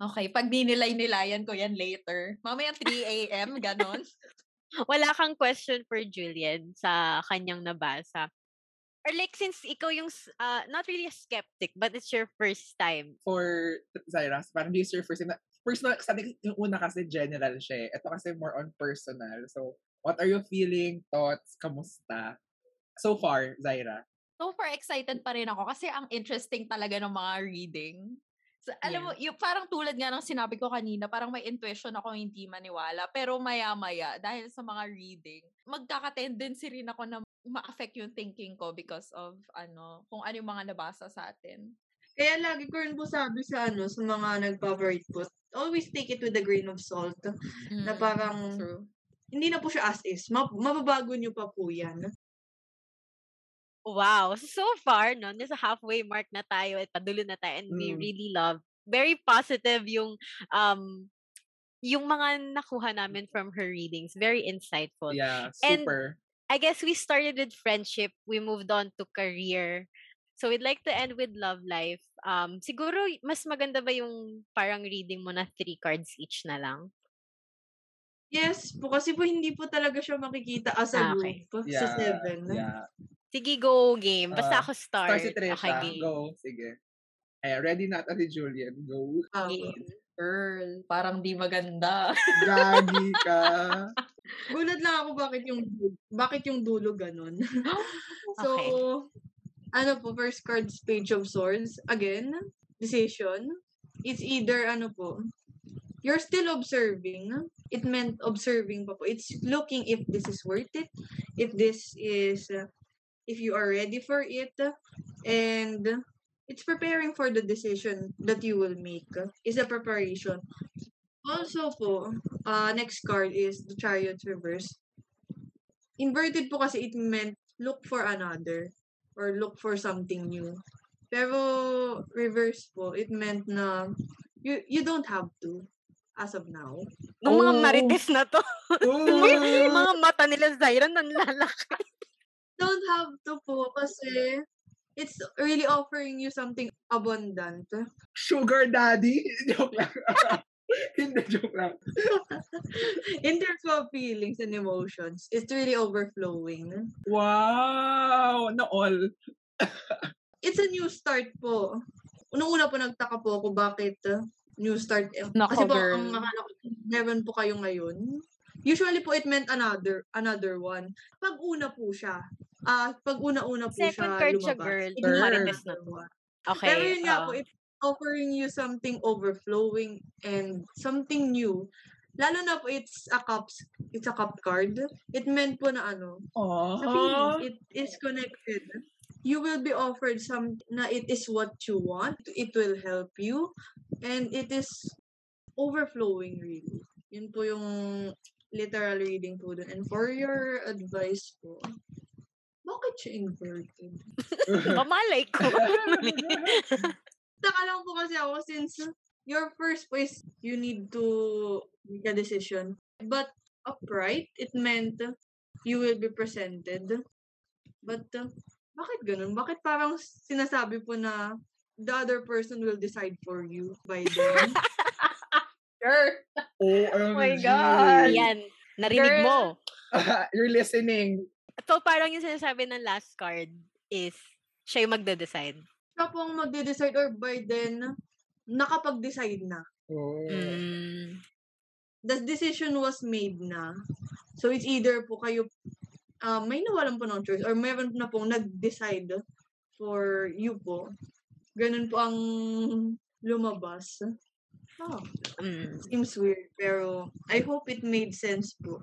Okay, pag dinilay-nilayan ko yan later. Mamaya 3 a.m., ganon. (laughs) Wala kang question for Julian sa kanyang nabasa. Or like since ikaw yung uh, not really a skeptic but it's your first time. For Zyra, parang this your first time. na- Personal, sa atin, yung una kasi general siya eh. Ito kasi more on personal. So, what are you feeling, thoughts, kamusta? So far, Zyra. So far, excited pa rin ako kasi ang interesting talaga ng mga reading. So, alam Yeah. mo, yung parang tulad nga ng sinabi ko kanina, parang may intuition ako hindi maniwala. Pero maya-maya, dahil sa mga reading, magkaka-tendency rin ako na ma-affect yung thinking ko because of ano, kung ano yung mga nabasa sa atin. Kaya lagi ko rin po sabi sa ano, sa mga nagpa-rate po, always take it with a grain of salt. Na Mm, parang, True. hindi na po siya as is. Ma- mababago niyo pa po yan. Wow. So far, no, nasa halfway mark na tayo at padulo na tayo and we Mm. really love. Very positive yung um yung mga nakuha namin from her readings. Very insightful. Yeah, And- super. I guess we started with friendship, we moved on to career. So we'd like to end with love life. Um siguro mas maganda ba yung parang reading mo na three cards each na lang? Yes po, kasi po hindi po talaga siya makikita as a Ah, okay. group yeah, sa seven. Yeah. Sige, go game. Basta Ah, ako start. Star si Trisha. Okay, game. Go. Sige. Eh, ready na ata si Julian. Go. Game. Girl, parang di maganda. Gagi ka. (laughs) Gulat lang ako bakit yung bakit yung dulo ganun. (gasps) so, Okay. ano po, first cards, Page of Swords. Again, decision. It's either, ano po, you're still observing. It meant observing pa po. It's looking if this is worth it, if this is, uh, if you are ready for it, and it's preparing for the decision that you will make. Is a preparation. Also po, uh, next card is the Chariot Reverse. Inverted po kasi it meant look for another or look for something new. Pero reverse po, it meant na you you don't have to as of now. Ng mga Oh. marites na to. (laughs) Yung mga mata nila Zyra nanlalaki. Don't have to po kasi it's really offering you something abundant. Sugar daddy? (laughs) Joke lang. (laughs) Hindi, joke lang. (laughs) In terms of feelings and emotions, it's really overflowing. Wow! Na all. It's a new start po. Unang-una po nagtaka po ako bakit uh, new start. eh, Nako, Kasi po, girl. ang akala ko, meron po kayo ngayon. Usually po, it meant another another one. Pag una po siya, ah pag una-una po Second siya card siya, lumabas. girl. it Yung meant marites na one. Okay. Pero yun nga oo. po, it's offering you something overflowing and something new. Lalo na po, it's a cups, it's a cup card. It meant po na ano, sa feelings, Aww. it is connected. You will be offered some na it is what you want. It will help you. And it is overflowing really. Yun po yung literal reading po dun. And for your advice po, bakit siya inverted? (laughs) Pamalay ko. (laughs) Taka lang po kasi ako since your first place, you need to make a decision. But upright, it meant you will be presented. But uh, bakit ganun? Bakit parang sinasabi po na the other person will decide for you by then? (laughs) Sure. OMG. my God. Yan. Narinig Girl. mo. You're listening. So, parang yung sinasabi ng last card is siya yung magde-decide. Siya po ang magde-decide or by then, nakapag-decide na. Oh. Mm. The decision was made na. So, it's either po kayo, uh, may nawalan po ng choice or meron na pong nag-decide for you po. Ganun po ang lumabas. Oh, Mm. seems weird. Pero, I hope it made sense po.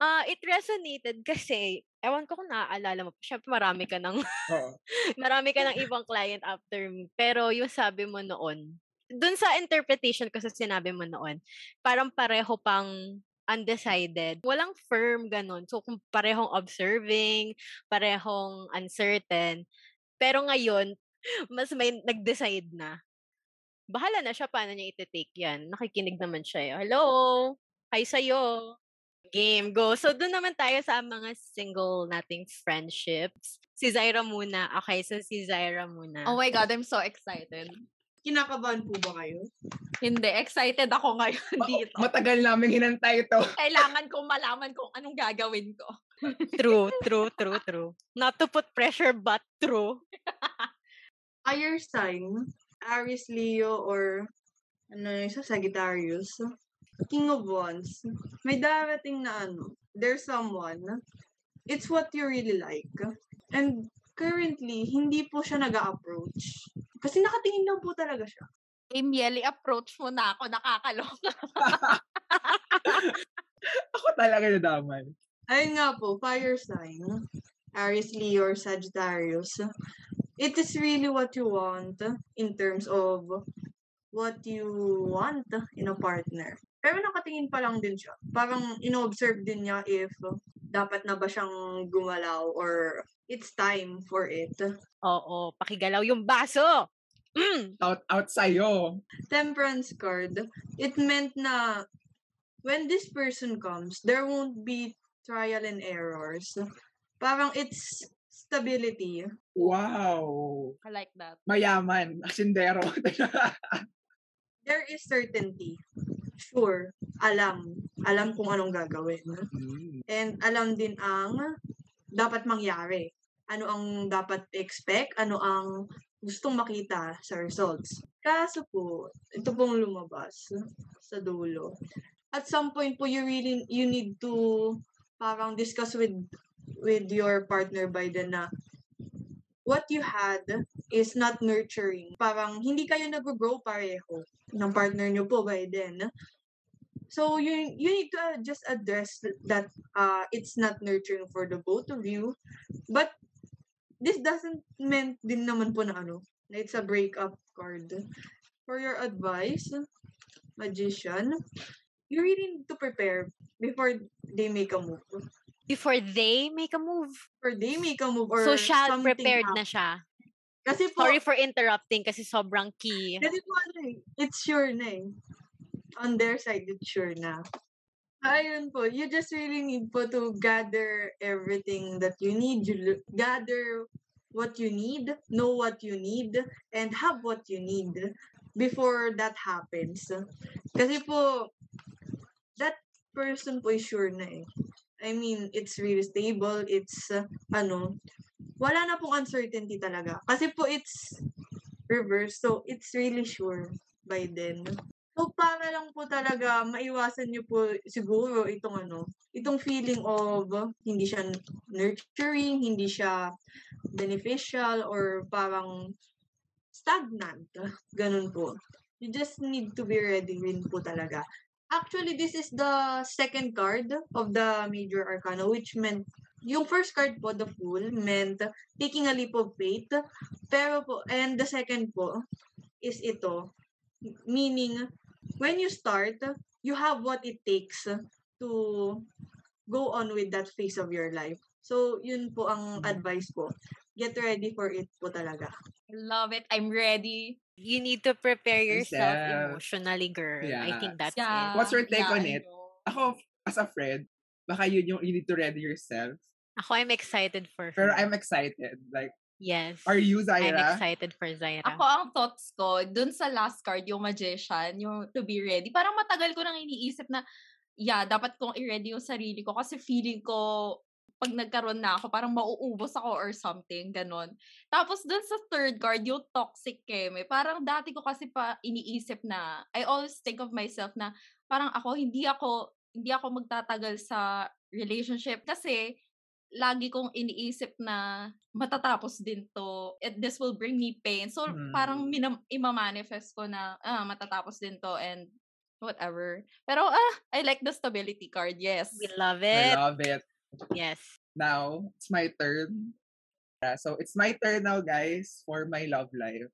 Ah, it resonated kasi, ewan ko kung naaalala mo. Siyempre, marami ka ng, (laughs) marami ka ng ibang client after me. Pero yung sabi mo noon, dun sa interpretation ko sa sinabi mo noon, parang pareho pang undecided. Walang firm ganun. So, kung parehong observing, parehong uncertain. Pero ngayon, (laughs) mas may nag-decide na. Bahala na siya paano niya iti-take yan. Nakikinig naman siya. eh. Hello? Hi sa'yo. Game, go. So, doon naman tayo sa mga single nating friendships. Si Zaira muna. Okay, so si Zaira muna. Oh my God, I'm so excited. Kinakabahan po ba kayo? Hindi, excited ako ngayon dito. Matagal namin hinantay ito. (laughs) Kailangan kong malaman kung anong gagawin ko. True, true, true, true. Not to put pressure, but true. Fire sign, Aries, Leo, or ano yung isa, Sagittarius. King of Wands. May darating na ano, there's someone. It's what you really like. And currently, hindi po siya nag approach Kasi nakatingin lang po talaga siya. Amiel, approach mo na ako, nakakaloka. (laughs) Ako talaga nadamay. Ayun nga po, fire sign. Aries, Leo, or Sagittarius. It is really what you want in terms of what you want in a partner. Pero nakatingin pa lang din siya. Parang ino-observe din niya if dapat na ba siyang gumalaw or it's time for it. Oo, pakigalaw yung baso. Mm. Out, out sa'yo. Temperance card, it meant na when this person comes, there won't be trial and errors. Parang it's stability. Wow. I like that. Mayaman. Asindero. (laughs) There is certainty. Sure. Alam. Alam kung anong gagawin. Mm. And alam din ang dapat mangyari. Ano ang dapat expect, ano ang gustong makita sa results. Kaso po, ito pong lumabas sa dulo. At some point po, you really, you need to parang discuss with with your partner by then na what you had is not nurturing. Parang hindi kayo nag-grow pareho ng partner nyo po by then. So you you need to uh, just address th- that uh it's not nurturing for the both of you. But this doesn't mean din naman po na ano, na it's a breakup card. For your advice, magician, you really need to prepare before they make a move. Before they make a move. Or they make a move or so, siya prepared na happens. siya. Kasi po, Sorry for interrupting kasi sobrang key. Kasi po ano eh, it's sure na eh. On their side, it's sure na. Ayun po, you just really need po to gather everything that you need. You gather what you need, know what you need, and have what you need before that happens. Kasi po, that person po is sure na eh. I mean, it's really stable, it's, uh, ano, wala na pong uncertainty talaga. Kasi po, it's reverse. So, it's really sure by then. So, para lang po talaga maiwasan niyo po siguro itong ano, itong feeling of hindi siya nurturing, hindi siya beneficial, or parang stagnant. Ganun po. You just need to be ready rin po talaga. Actually, this is the second card of the major arcana, which meant yung first card po, the Fool, meant taking a leap of faith. Pero po, and the second po is ito. Meaning, when you start, you have what it takes to go on with that phase of your life. So, yun po ang advice po. Get ready for it po talaga. Love it. I'm ready. You need to prepare yourself Yourself. emotionally, girl. I think that's Yeah. it. What's your take yeah, on I it? know. Ako, as a friend, baka yun yung you need to ready yourself. Ako, I'm excited for her. Pero I'm excited. Like, yes. are you, I'm Zaira? excited for Zaira. Ako, ang thoughts ko, dun sa last card, yung magician, yung to be ready, parang matagal ko nang iniisip na, yeah, dapat kong i-ready yung sarili ko kasi feeling ko, pag nagkaroon na ako, parang mauubos ako or something, ganon. Tapos dun sa third card, yung toxic keme, parang dati ko kasi pa iniisip na, I always think of myself na, parang ako, hindi ako, hindi ako magtatagal sa relationship kasi, lagi kong iniisip na matatapos din to. And this will bring me pain. So, Mm. parang minam- ima-manifest ko na ah, matatapos din to and whatever. Pero ah, I like the stability card. Yes. We love I it. love it. Yes. Now, it's my turn. Yeah, so, it's my turn now, guys, for my love life.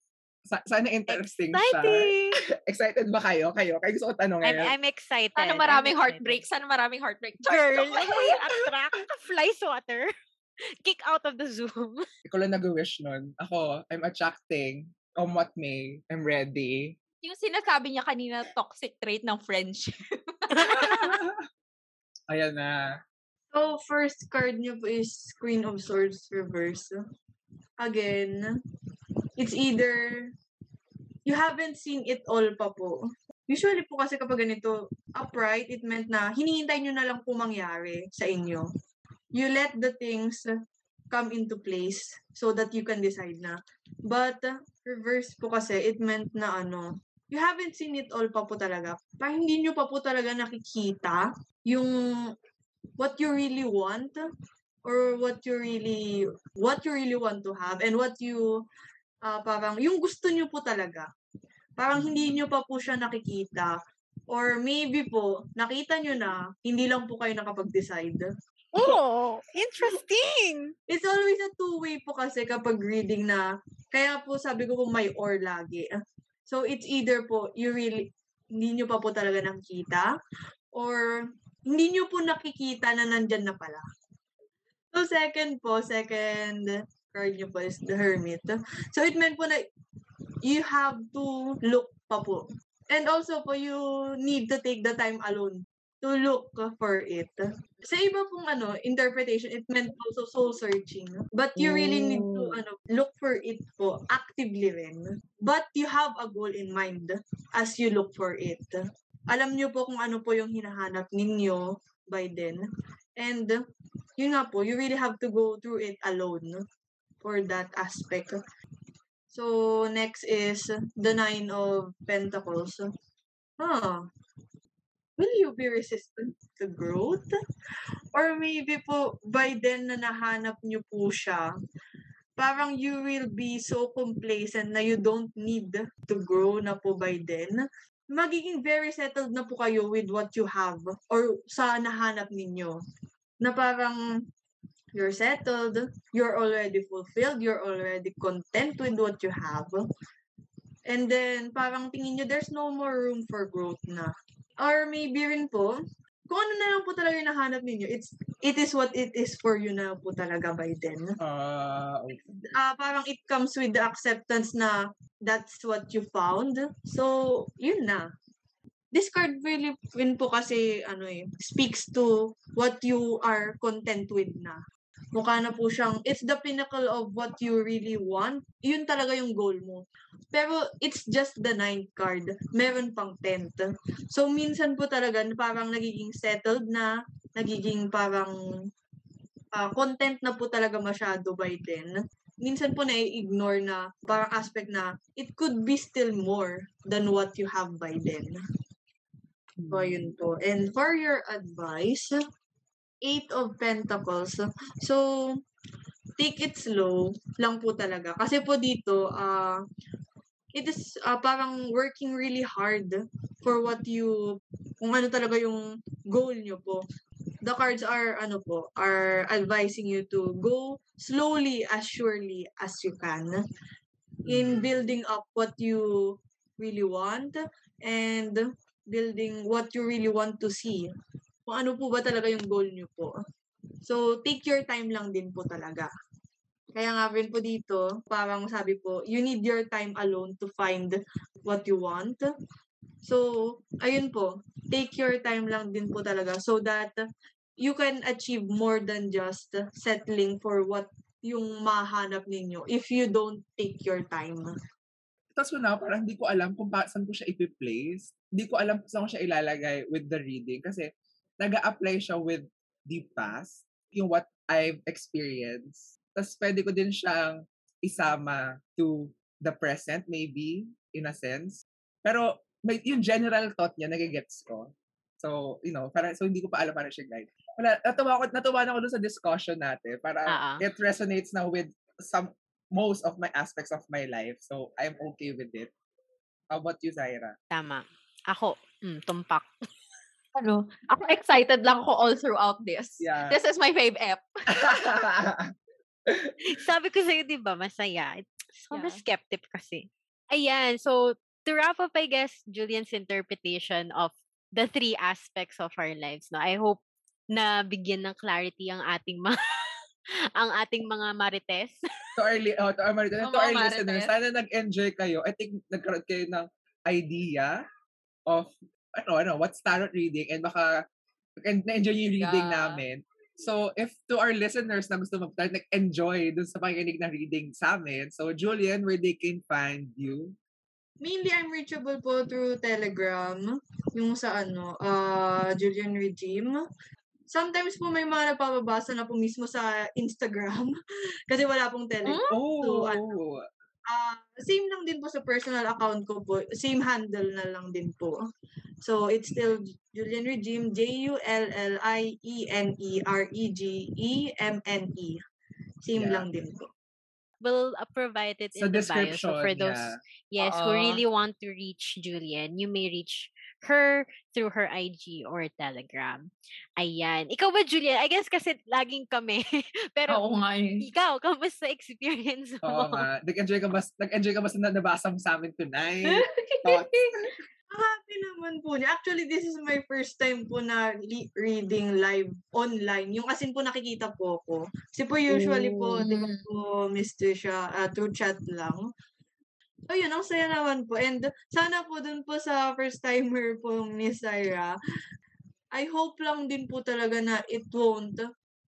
Sa- sana interesting siya. Exciting! (laughs) Excited ba kayo? Kayo? Kayo gusto ko tanong I'm, ngayon. I'm excited. Sana I'm maraming excited. heartbreak. Sana maraming heartbreak. Girl, may (laughs) attract. Fly swatter. (laughs) Kick out of the Zoom. Ikaw lang nag-wish nun. Ako, I'm attracting. Come what may. I'm ready. Yung sinasabi niya kanina, toxic trait ng friendship. Ayan na. So, first card niyo po is Queen of Swords reverse. Again, it's either you haven't seen it all pa po. Usually po kasi kapag ganito, upright, it meant na hinihintay nyo na lang po mangyari sa inyo. You let the things come into place so that you can decide na. But, reverse po kasi, it meant na ano, you haven't seen it all pa po talaga. Parang hindi nyo pa po talaga nakikita yung what you really want or what you really what you really want to have and what you ah, parang yung gusto niyo po talaga. Parang hindi niyo pa po siya nakikita or maybe po nakita niyo na hindi lang po kayo nakapag-decide. Oh, interesting! It's always a two-way po kasi kapag reading na kaya po sabi ko po may or lagi. So it's either po you really hindi niyo pa po talaga nakikita or hindi niyo po nakikita na nandyan na pala. So second po, second card niyo po is the Hermit. So it meant po na you have to look pa po. And also po, you need to take the time alone to look for it. Sa iba pong ano, interpretation, it meant also soul searching. But you really need to Oh. ano, look for it po actively rin. But you have a goal in mind as you look for it. Alam niyo po kung ano po yung hinahanap ninyo by then. And yun nga po, you really have to go through it alone for that aspect. So, next is the Nine of Pentacles. Huh. Will you be resistant to growth? Or maybe po, by then na nahanap niyo po siya, parang you will be so complacent na you don't need to grow na po by then. Magiging very settled na po kayo with what you have or sa nahanap ninyo. Na parang you're settled, you're already fulfilled, you're already content with what you have. And then, parang tingin nyo, there's no more room for growth na. Or maybe rin po, kung ano na lang po talaga yung nahanap ninyo, it's, it is what it is for you na po talaga by then. Ah, okay. Ah, parang it comes with the acceptance na that's what you found. So, yun na. This card really rin po kasi ano eh, speaks to what you are content with na. Mukha na po siyang, it's the pinnacle of what you really want. Yun talaga yung goal mo. Pero it's just the ninth card. Meron pang tenth. So, minsan po talaga parang nagiging settled na, nagiging parang ah, content na po talaga masyado by then. Minsan po na-ignore na parang aspect na it could be still more than what you have by then. So, yun po. And for your advice, Eight of Pentacles. So, take it slow lang po talaga. Kasi po dito, ah it is ah, parang working really hard for what you, kung ano talaga yung goal nyo po. The cards are, ano po, are advising you to go slowly as surely as you can in building up what you really want and building what you really want to see. Kung ano po ba talaga yung goal nyo po. So, take your time lang din po talaga Kaya nga rin po dito, parang sabi po, you need your time alone to find what you want. So, ayun po, take your time lang din po talaga so that you can achieve more than just settling for what yung mahanap ninyo if you don't take your time. Tapos na, parang hindi ko alam kung saan ko siya ipi-place. Hindi ko alam kung saan ko siya ilalagay with the reading kasi nag apply siya with the past, yung what I've experienced. Tapos pwede ko din siyang isama to the present maybe, in a sense. Pero may, yung general thought niya, nagigets ko. So, you know, parang, so hindi ko pa alam paano siya guide. Wala, natuwa, ko, natuwa na ako dun sa discussion natin. Para ah. it resonates now with some, most of my aspects of my life. So, I'm okay with it. How about you, Zaira? Tama. Ako, mm, tumpak. (laughs) Ano, ako excited lang ako all throughout this. Yeah. This is my fave app. (laughs) Sabi ko sa'yo, di ba, masaya. Sobrang Yeah. skeptic kasi. Ayan, so to wrap up, I guess, Julian's interpretation of the three aspects of our lives. No, I hope na bigyan ng clarity ang ating mga (laughs) ang ating mga marites. to our, li- oh, to our, to Ang our listeners, marites. sana nag-enjoy kayo. I think nagkaroon kayo ng idea of, ano, ano, what's tarot reading and baka and na-enjoy yung reading Yeah. namin. So, if to our listeners na gusto mag nag-enjoy dun sa pakikinig ng reading sa amin, so Julian, where they can find you? Mainly, I'm reachable po through Telegram, yung sa ano, uh, Julian Regime. Sometimes po may mga napapabasa na po mismo sa Instagram (laughs) kasi wala pong Telegram. Oh, So, ano, Ah, same lang din po sa personal account ko po. Same handle na lang din po. So, it's still Julian Regime, J-U-L-L-I-E-N-E-R-E-G-E-M-N-E. Same Yeah. lang din po. We'll uh, provide it Sa in the bio. description, So for those, yeah. yes, who Oo. really want to reach Julian, you may reach her through her IG or Telegram. Ayan. Ikaw ba, Julian? I guess kasi laging kami. (laughs) Pero Oo nga eh. ikaw, kamusta experience mo? Oo nga. Nag-enjoy ka ba, nag-enjoy ka ba sa na- nabasa mo sa amin tonight? (laughs) Happy naman po niya. Actually, this is my first time po na li- reading live online. Yung asin po nakikita po ko. Kasi po usually po, di ba Mm. po, Mr. siya, ah, through chat lang. Ayun, ang saya naman po. And sana po dun po sa first timer po ni Syra, I hope lang din po talaga na it won't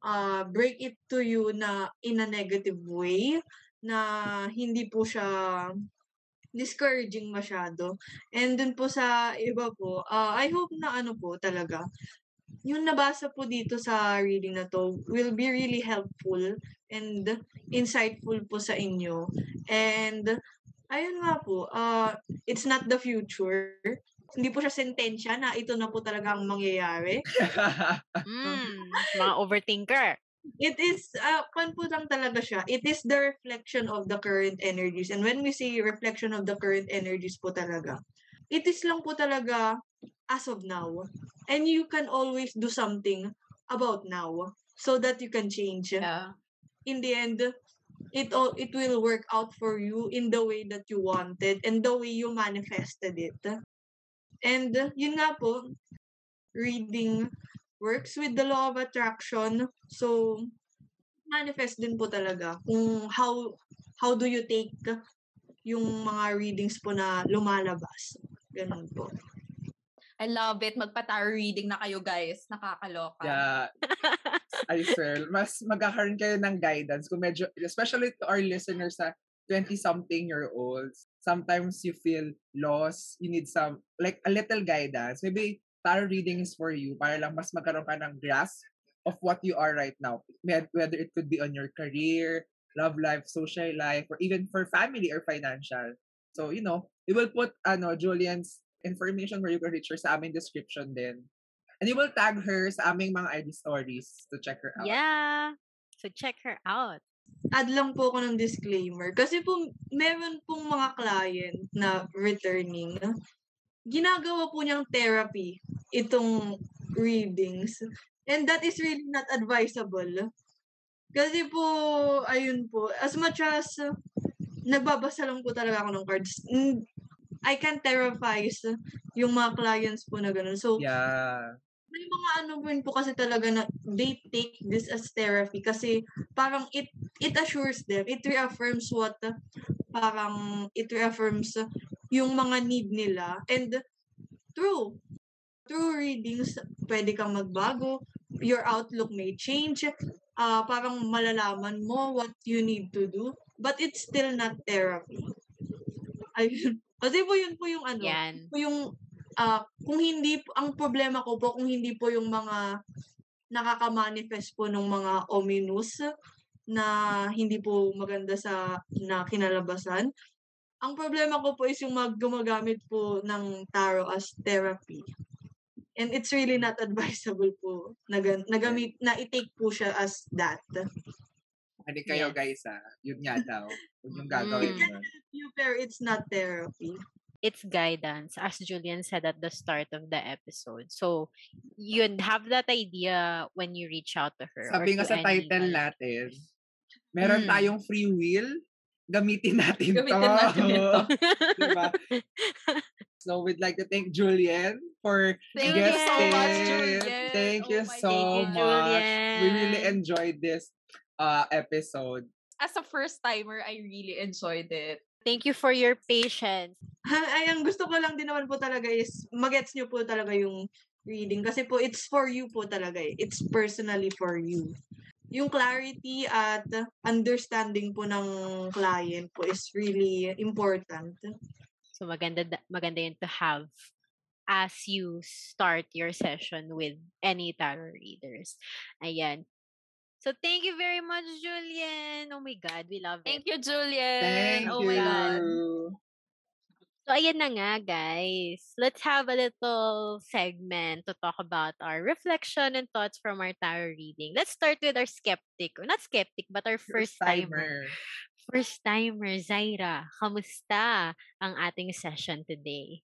uh, break it to you na in a negative way, na hindi po siya discouraging masyado. And dun po sa iba po, uh, I hope na ano po talaga, yung nabasa po dito sa reading na to will be really helpful and insightful po sa inyo. And ayun nga po, uh, it's not the future. Hindi po siya sentensya na ito na po talaga ang mangyayari. Mm, mga overthinker. It is, uh, kan po lang talaga siya. It is the reflection of the current energies. And when we say reflection of the current energies po talaga, it is lang po talaga as of now. And you can always do something about now so that you can change. Yeah. In the end, it all it will work out for you in the way that you wanted and the way you manifested it. And yun nga po, reading works with the law of attraction. So, manifest din po talaga kung how how do you take yung mga readings po na lumalabas. Ganun po. I love it. Magpa-tarot reading na kayo, guys. Nakakaloka. Yeah. (laughs) I swear, mas magkakaroon kayo ng guidance kung medyo, especially to our listeners sa 20-something year olds. Sometimes you feel lost, you need some, like a little guidance. Maybe tarot reading is for you para lang mas magkaroon ka ng grasp of what you are right now. Whether it could be on your career, love life, social life, or even for family or financial. So, you know, we will put ano Julian's information where you can reach her sa aming description din. And you will tag her sa aming mga ID stories to check her out. Yeah. So check her out. Add lang po ako ng disclaimer. Kasi po, meron pong mga client na returning. Ginagawa po niyang therapy itong readings. And that is really not advisable. Kasi po, ayun po, as much as uh, nagbabasa lang po talaga ako ng cards, I can therapize yung mga clients po na ganun. So, Yeah. may mga ano rin po kasi talaga na they take this as therapy kasi parang it it assures them, it reaffirms what uh, parang it reaffirms uh, yung mga need nila and true through readings pwede kang magbago your outlook may change ah parang malalaman mo what you need to do but it's still not therapy ayun kasi po yun po yung ano Yan. po yung ah kung hindi po- ang problema ko po kung hindi po yung mga nakaka-manifest po ng mga ominous na hindi po maganda sa na kinalabasan. Ang problema ko po is yung mag gumagamit po ng tarot as therapy. And it's really not advisable po na, gan- na gamit na i-take po siya as that. Hindi kayo Yes. guys ah. Yun nga (laughs) daw. Huwag yung gagawin Mm. yun. You pero it's not therapy. It's guidance, as Julian said at the start of the episode. So, you'd have that idea when you reach out to her. Sabi nga sa title anyone. natin, meron Mm. tayong free will, gamitin (laughs) natin Gamitin to. natin ito. (laughs) diba? So we'd like to thank Julian for Thank you guesting. so much, Julian. Thank Oh you so you, much. Julian. We really enjoyed this uh episode. As a first timer, I really enjoyed it. Thank you for your patience. (laughs) Ay, ang gusto ko lang din naman po talaga is magets nyo po talaga yung reading. Kasi po, it's for you po talaga eh. It's personally for you. Yung clarity at understanding po ng client po is really important. So maganda da- maganda yun to have as you start your session with any tarot readers. Ayan. So thank you very much, Julian. Oh my God, we love Thank it. you, Julian. Thank oh you. my God. So ayan na nga, guys. Let's have a little segment to talk about our reflection and thoughts from our tarot reading. Let's start with our skeptic. Or not skeptic, but our first timer. First timer, Zaira. Kamusta ang ating session today?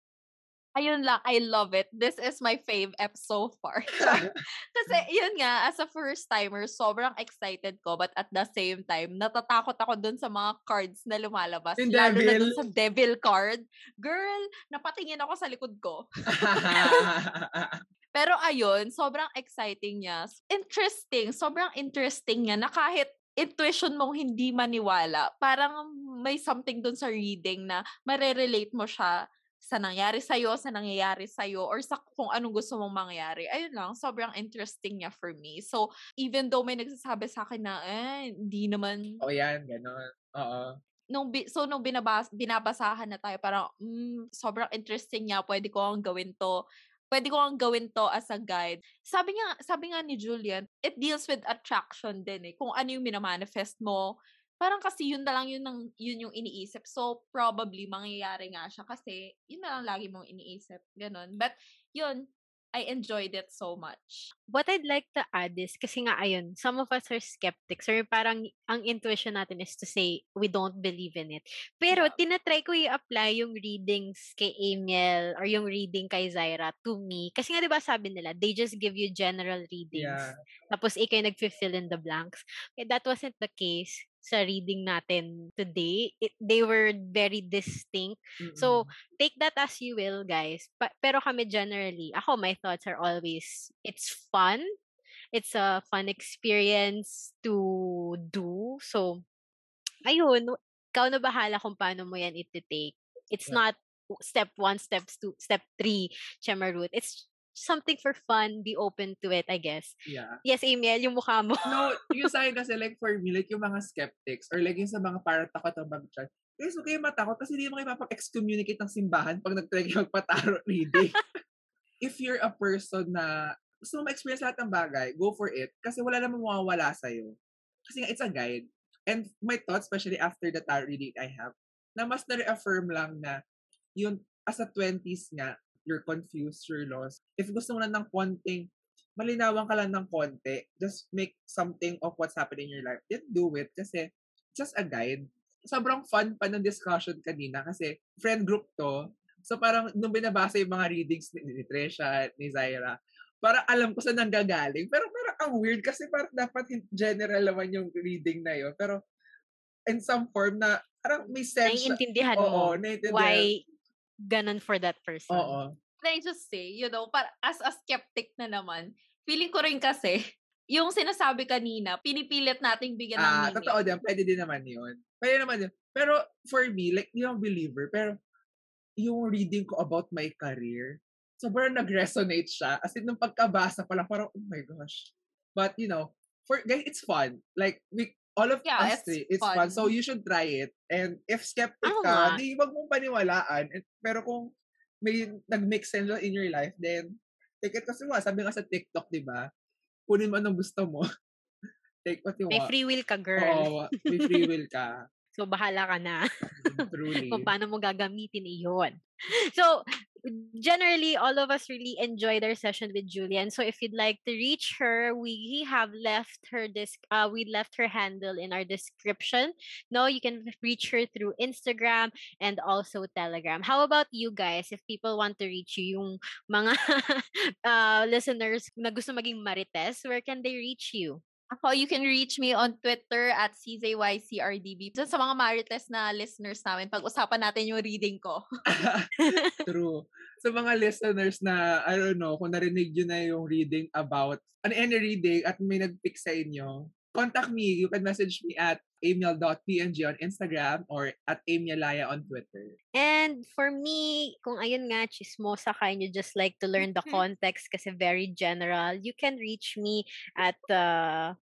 Ayun lang, I love it. This is my fave app so far. (laughs) Kasi yun nga, as a first timer, sobrang excited ko but at the same time, natatakot ako dun sa mga cards na lumalabas. Yung lalo na devil. dun sa devil card. Girl, napatingin ako sa likod ko. (laughs) Pero ayun, sobrang exciting niya. Interesting, sobrang interesting niya na kahit intuition mong hindi maniwala, parang may something dun sa reading na marerelate mo siya sa nangyari sa'yo, sa nangyayari sa'yo, or sa kung anong gusto mong mangyari. Ayun lang, sobrang interesting niya for me. So, even though may nagsasabi sa akin na, eh, hindi naman, o yan, ganon. Oo. nung, bi- so nung binabas, binabasahan na tayo, parang, mm, sobrang interesting niya, pwede ko ang gawin to. Pwede ko ang gawin to as a guide. Sabi nga, sabi nga ni Julian, it deals with attraction din eh. Kung ano yung minamanifest mo. Parang kasi yun na lang yun, ang, yun yung iniisip. So, probably, mangyayari nga siya kasi yun na lang lagi mong iniisip. Ganon. But, yun, I enjoyed it so much. What I'd like to add is, kasi nga ayun, some of us are skeptics or parang ang intuition natin is to say, we don't believe in it. Pero Yeah. tinatry ko i-apply yung readings kay Amiel or yung reading kay Zaira to me. Kasi nga 'di ba sabi nila, they just give you general readings. Yeah. Tapos ikaw nag-fill in the blanks. Eh, that wasn't the case sa reading natin today. It, they were very distinct. So, take that as you will, guys. Pa- pero kami generally, ako, my thoughts are always, it's fun. It's a fun experience to do. So, ayun, ikaw na bahala kung paano mo yan iti-take. It's Yeah. not step one, step two, step three, Chemaroot. It's something for fun. Be open to it, I guess. yeah. Yes, Amiel, yung mukha mo. No, yung (laughs) sa akin kasi like for me, like yung mga skeptics or like yung sa mga parang takot na mag-chat, guys, huwag kayo matakot kasi hindi mo kayo mapag-excommunicate ng simbahan pag nag-try kayo magpa-tarot reading. (laughs) If you're a person na gusto mo ma-experience lahat ng bagay, go for it. Kasi wala namang mawawala sa'yo. Kasi nga, it's a guide. And my thoughts, especially after the tarot reading I have, na mas na-reaffirm lang na yun, as a 20s nga, you're confused, you're lost. If gusto mo na ng konting, malinawan ka lang ng konti, just make something of what's happening in your life. Then do it kasi just a guide. Sobrang fun pa ng discussion kanina kasi friend group to. So parang nung binabasa yung mga readings ni, ni Tresha, ni Zaira, parang alam ko saan nanggagaling. Pero parang ang weird kasi parang dapat general naman yung reading na yun. Pero in some form na parang may sense. Naiintindihan Oo, mo naiintindihan. why ganun for that person. Oo. Can I just say, you know, para, as a skeptic na naman, feeling ko rin kasi, (laughs) yung sinasabi kanina, pinipilit nating bigyan ng Ah, meaning. totoo din. Pwede din naman yun. Pwede naman yun. Pero for me, like, yung believer, pero yung reading ko about my career, sobrang nag-resonate siya. As in, nung pagkabasa pa lang, parang, oh my gosh. But, you know, for guys, it's fun. Like, we, all of Yeah, us it's three, it's fun. fun. So, you should try it. And if skeptic ka, nga. di wag mong paniwalaan. And- Pero kung may nag-make sense in your life, then, take it kasi nga, sabi nga sa TikTok, di ba? Kunin mo anong gusto mo. (laughs) take what you May want. free will ka, girl. Oo, may free will ka. (laughs) So, bahala ka na (laughs) Truly. kung paano mo gagamitin iyon. So, generally, all of us really enjoyed our session with Julian. So, if you'd like to reach her, we have left her this. Uh, we left her handle in our description. No, you can reach her through Instagram and also Telegram. How about you guys? If people want to reach you, yung mga (laughs) uh, listeners na gusto maging marites, where can they reach you? Ako, you can reach me on Twitter at CZYCRDB. Dun sa mga Marites na listeners namin, pag-usapan natin yung reading ko. (laughs) True. Sa mga listeners na, I don't know, kung narinig nyo na yung reading about an any reading at may nag-pick sa inyo, contact me. You can message me at amiel.png on Instagram or at amielaya on Twitter. And for me, kung ayun nga, chismosa ka and you just like to learn the Mhm. context kasi very general, you can reach me at uh,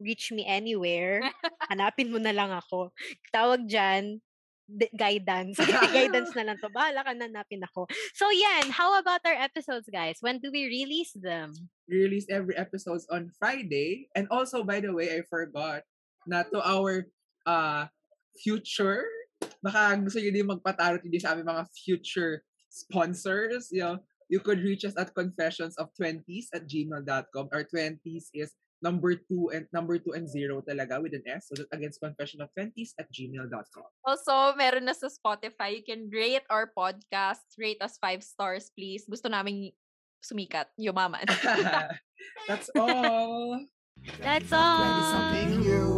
reach me anywhere. (laughs) Hanapin mo na lang ako. Tawag dyan, d- guidance. (laughs) (laughs) guidance na lang to. Bahala ka na hanapin ako. So yan, how about our episodes, guys? When do we release them? We release every episodes on Friday. And also, by the way, I forgot na to our uh, future, baka gusto nyo din magpatarot din sa aming mga future sponsors, you know, you could reach us at confessions of 20s at gmail.com. Our 20s is number two and number two and zero talaga with an S. So that against confession of 20s at gmail.com. Also, meron na sa Spotify. You can rate our podcast. Rate us five stars, please. Gusto namin sumikat, yumaman. (laughs) That's all. That's all. Thank you.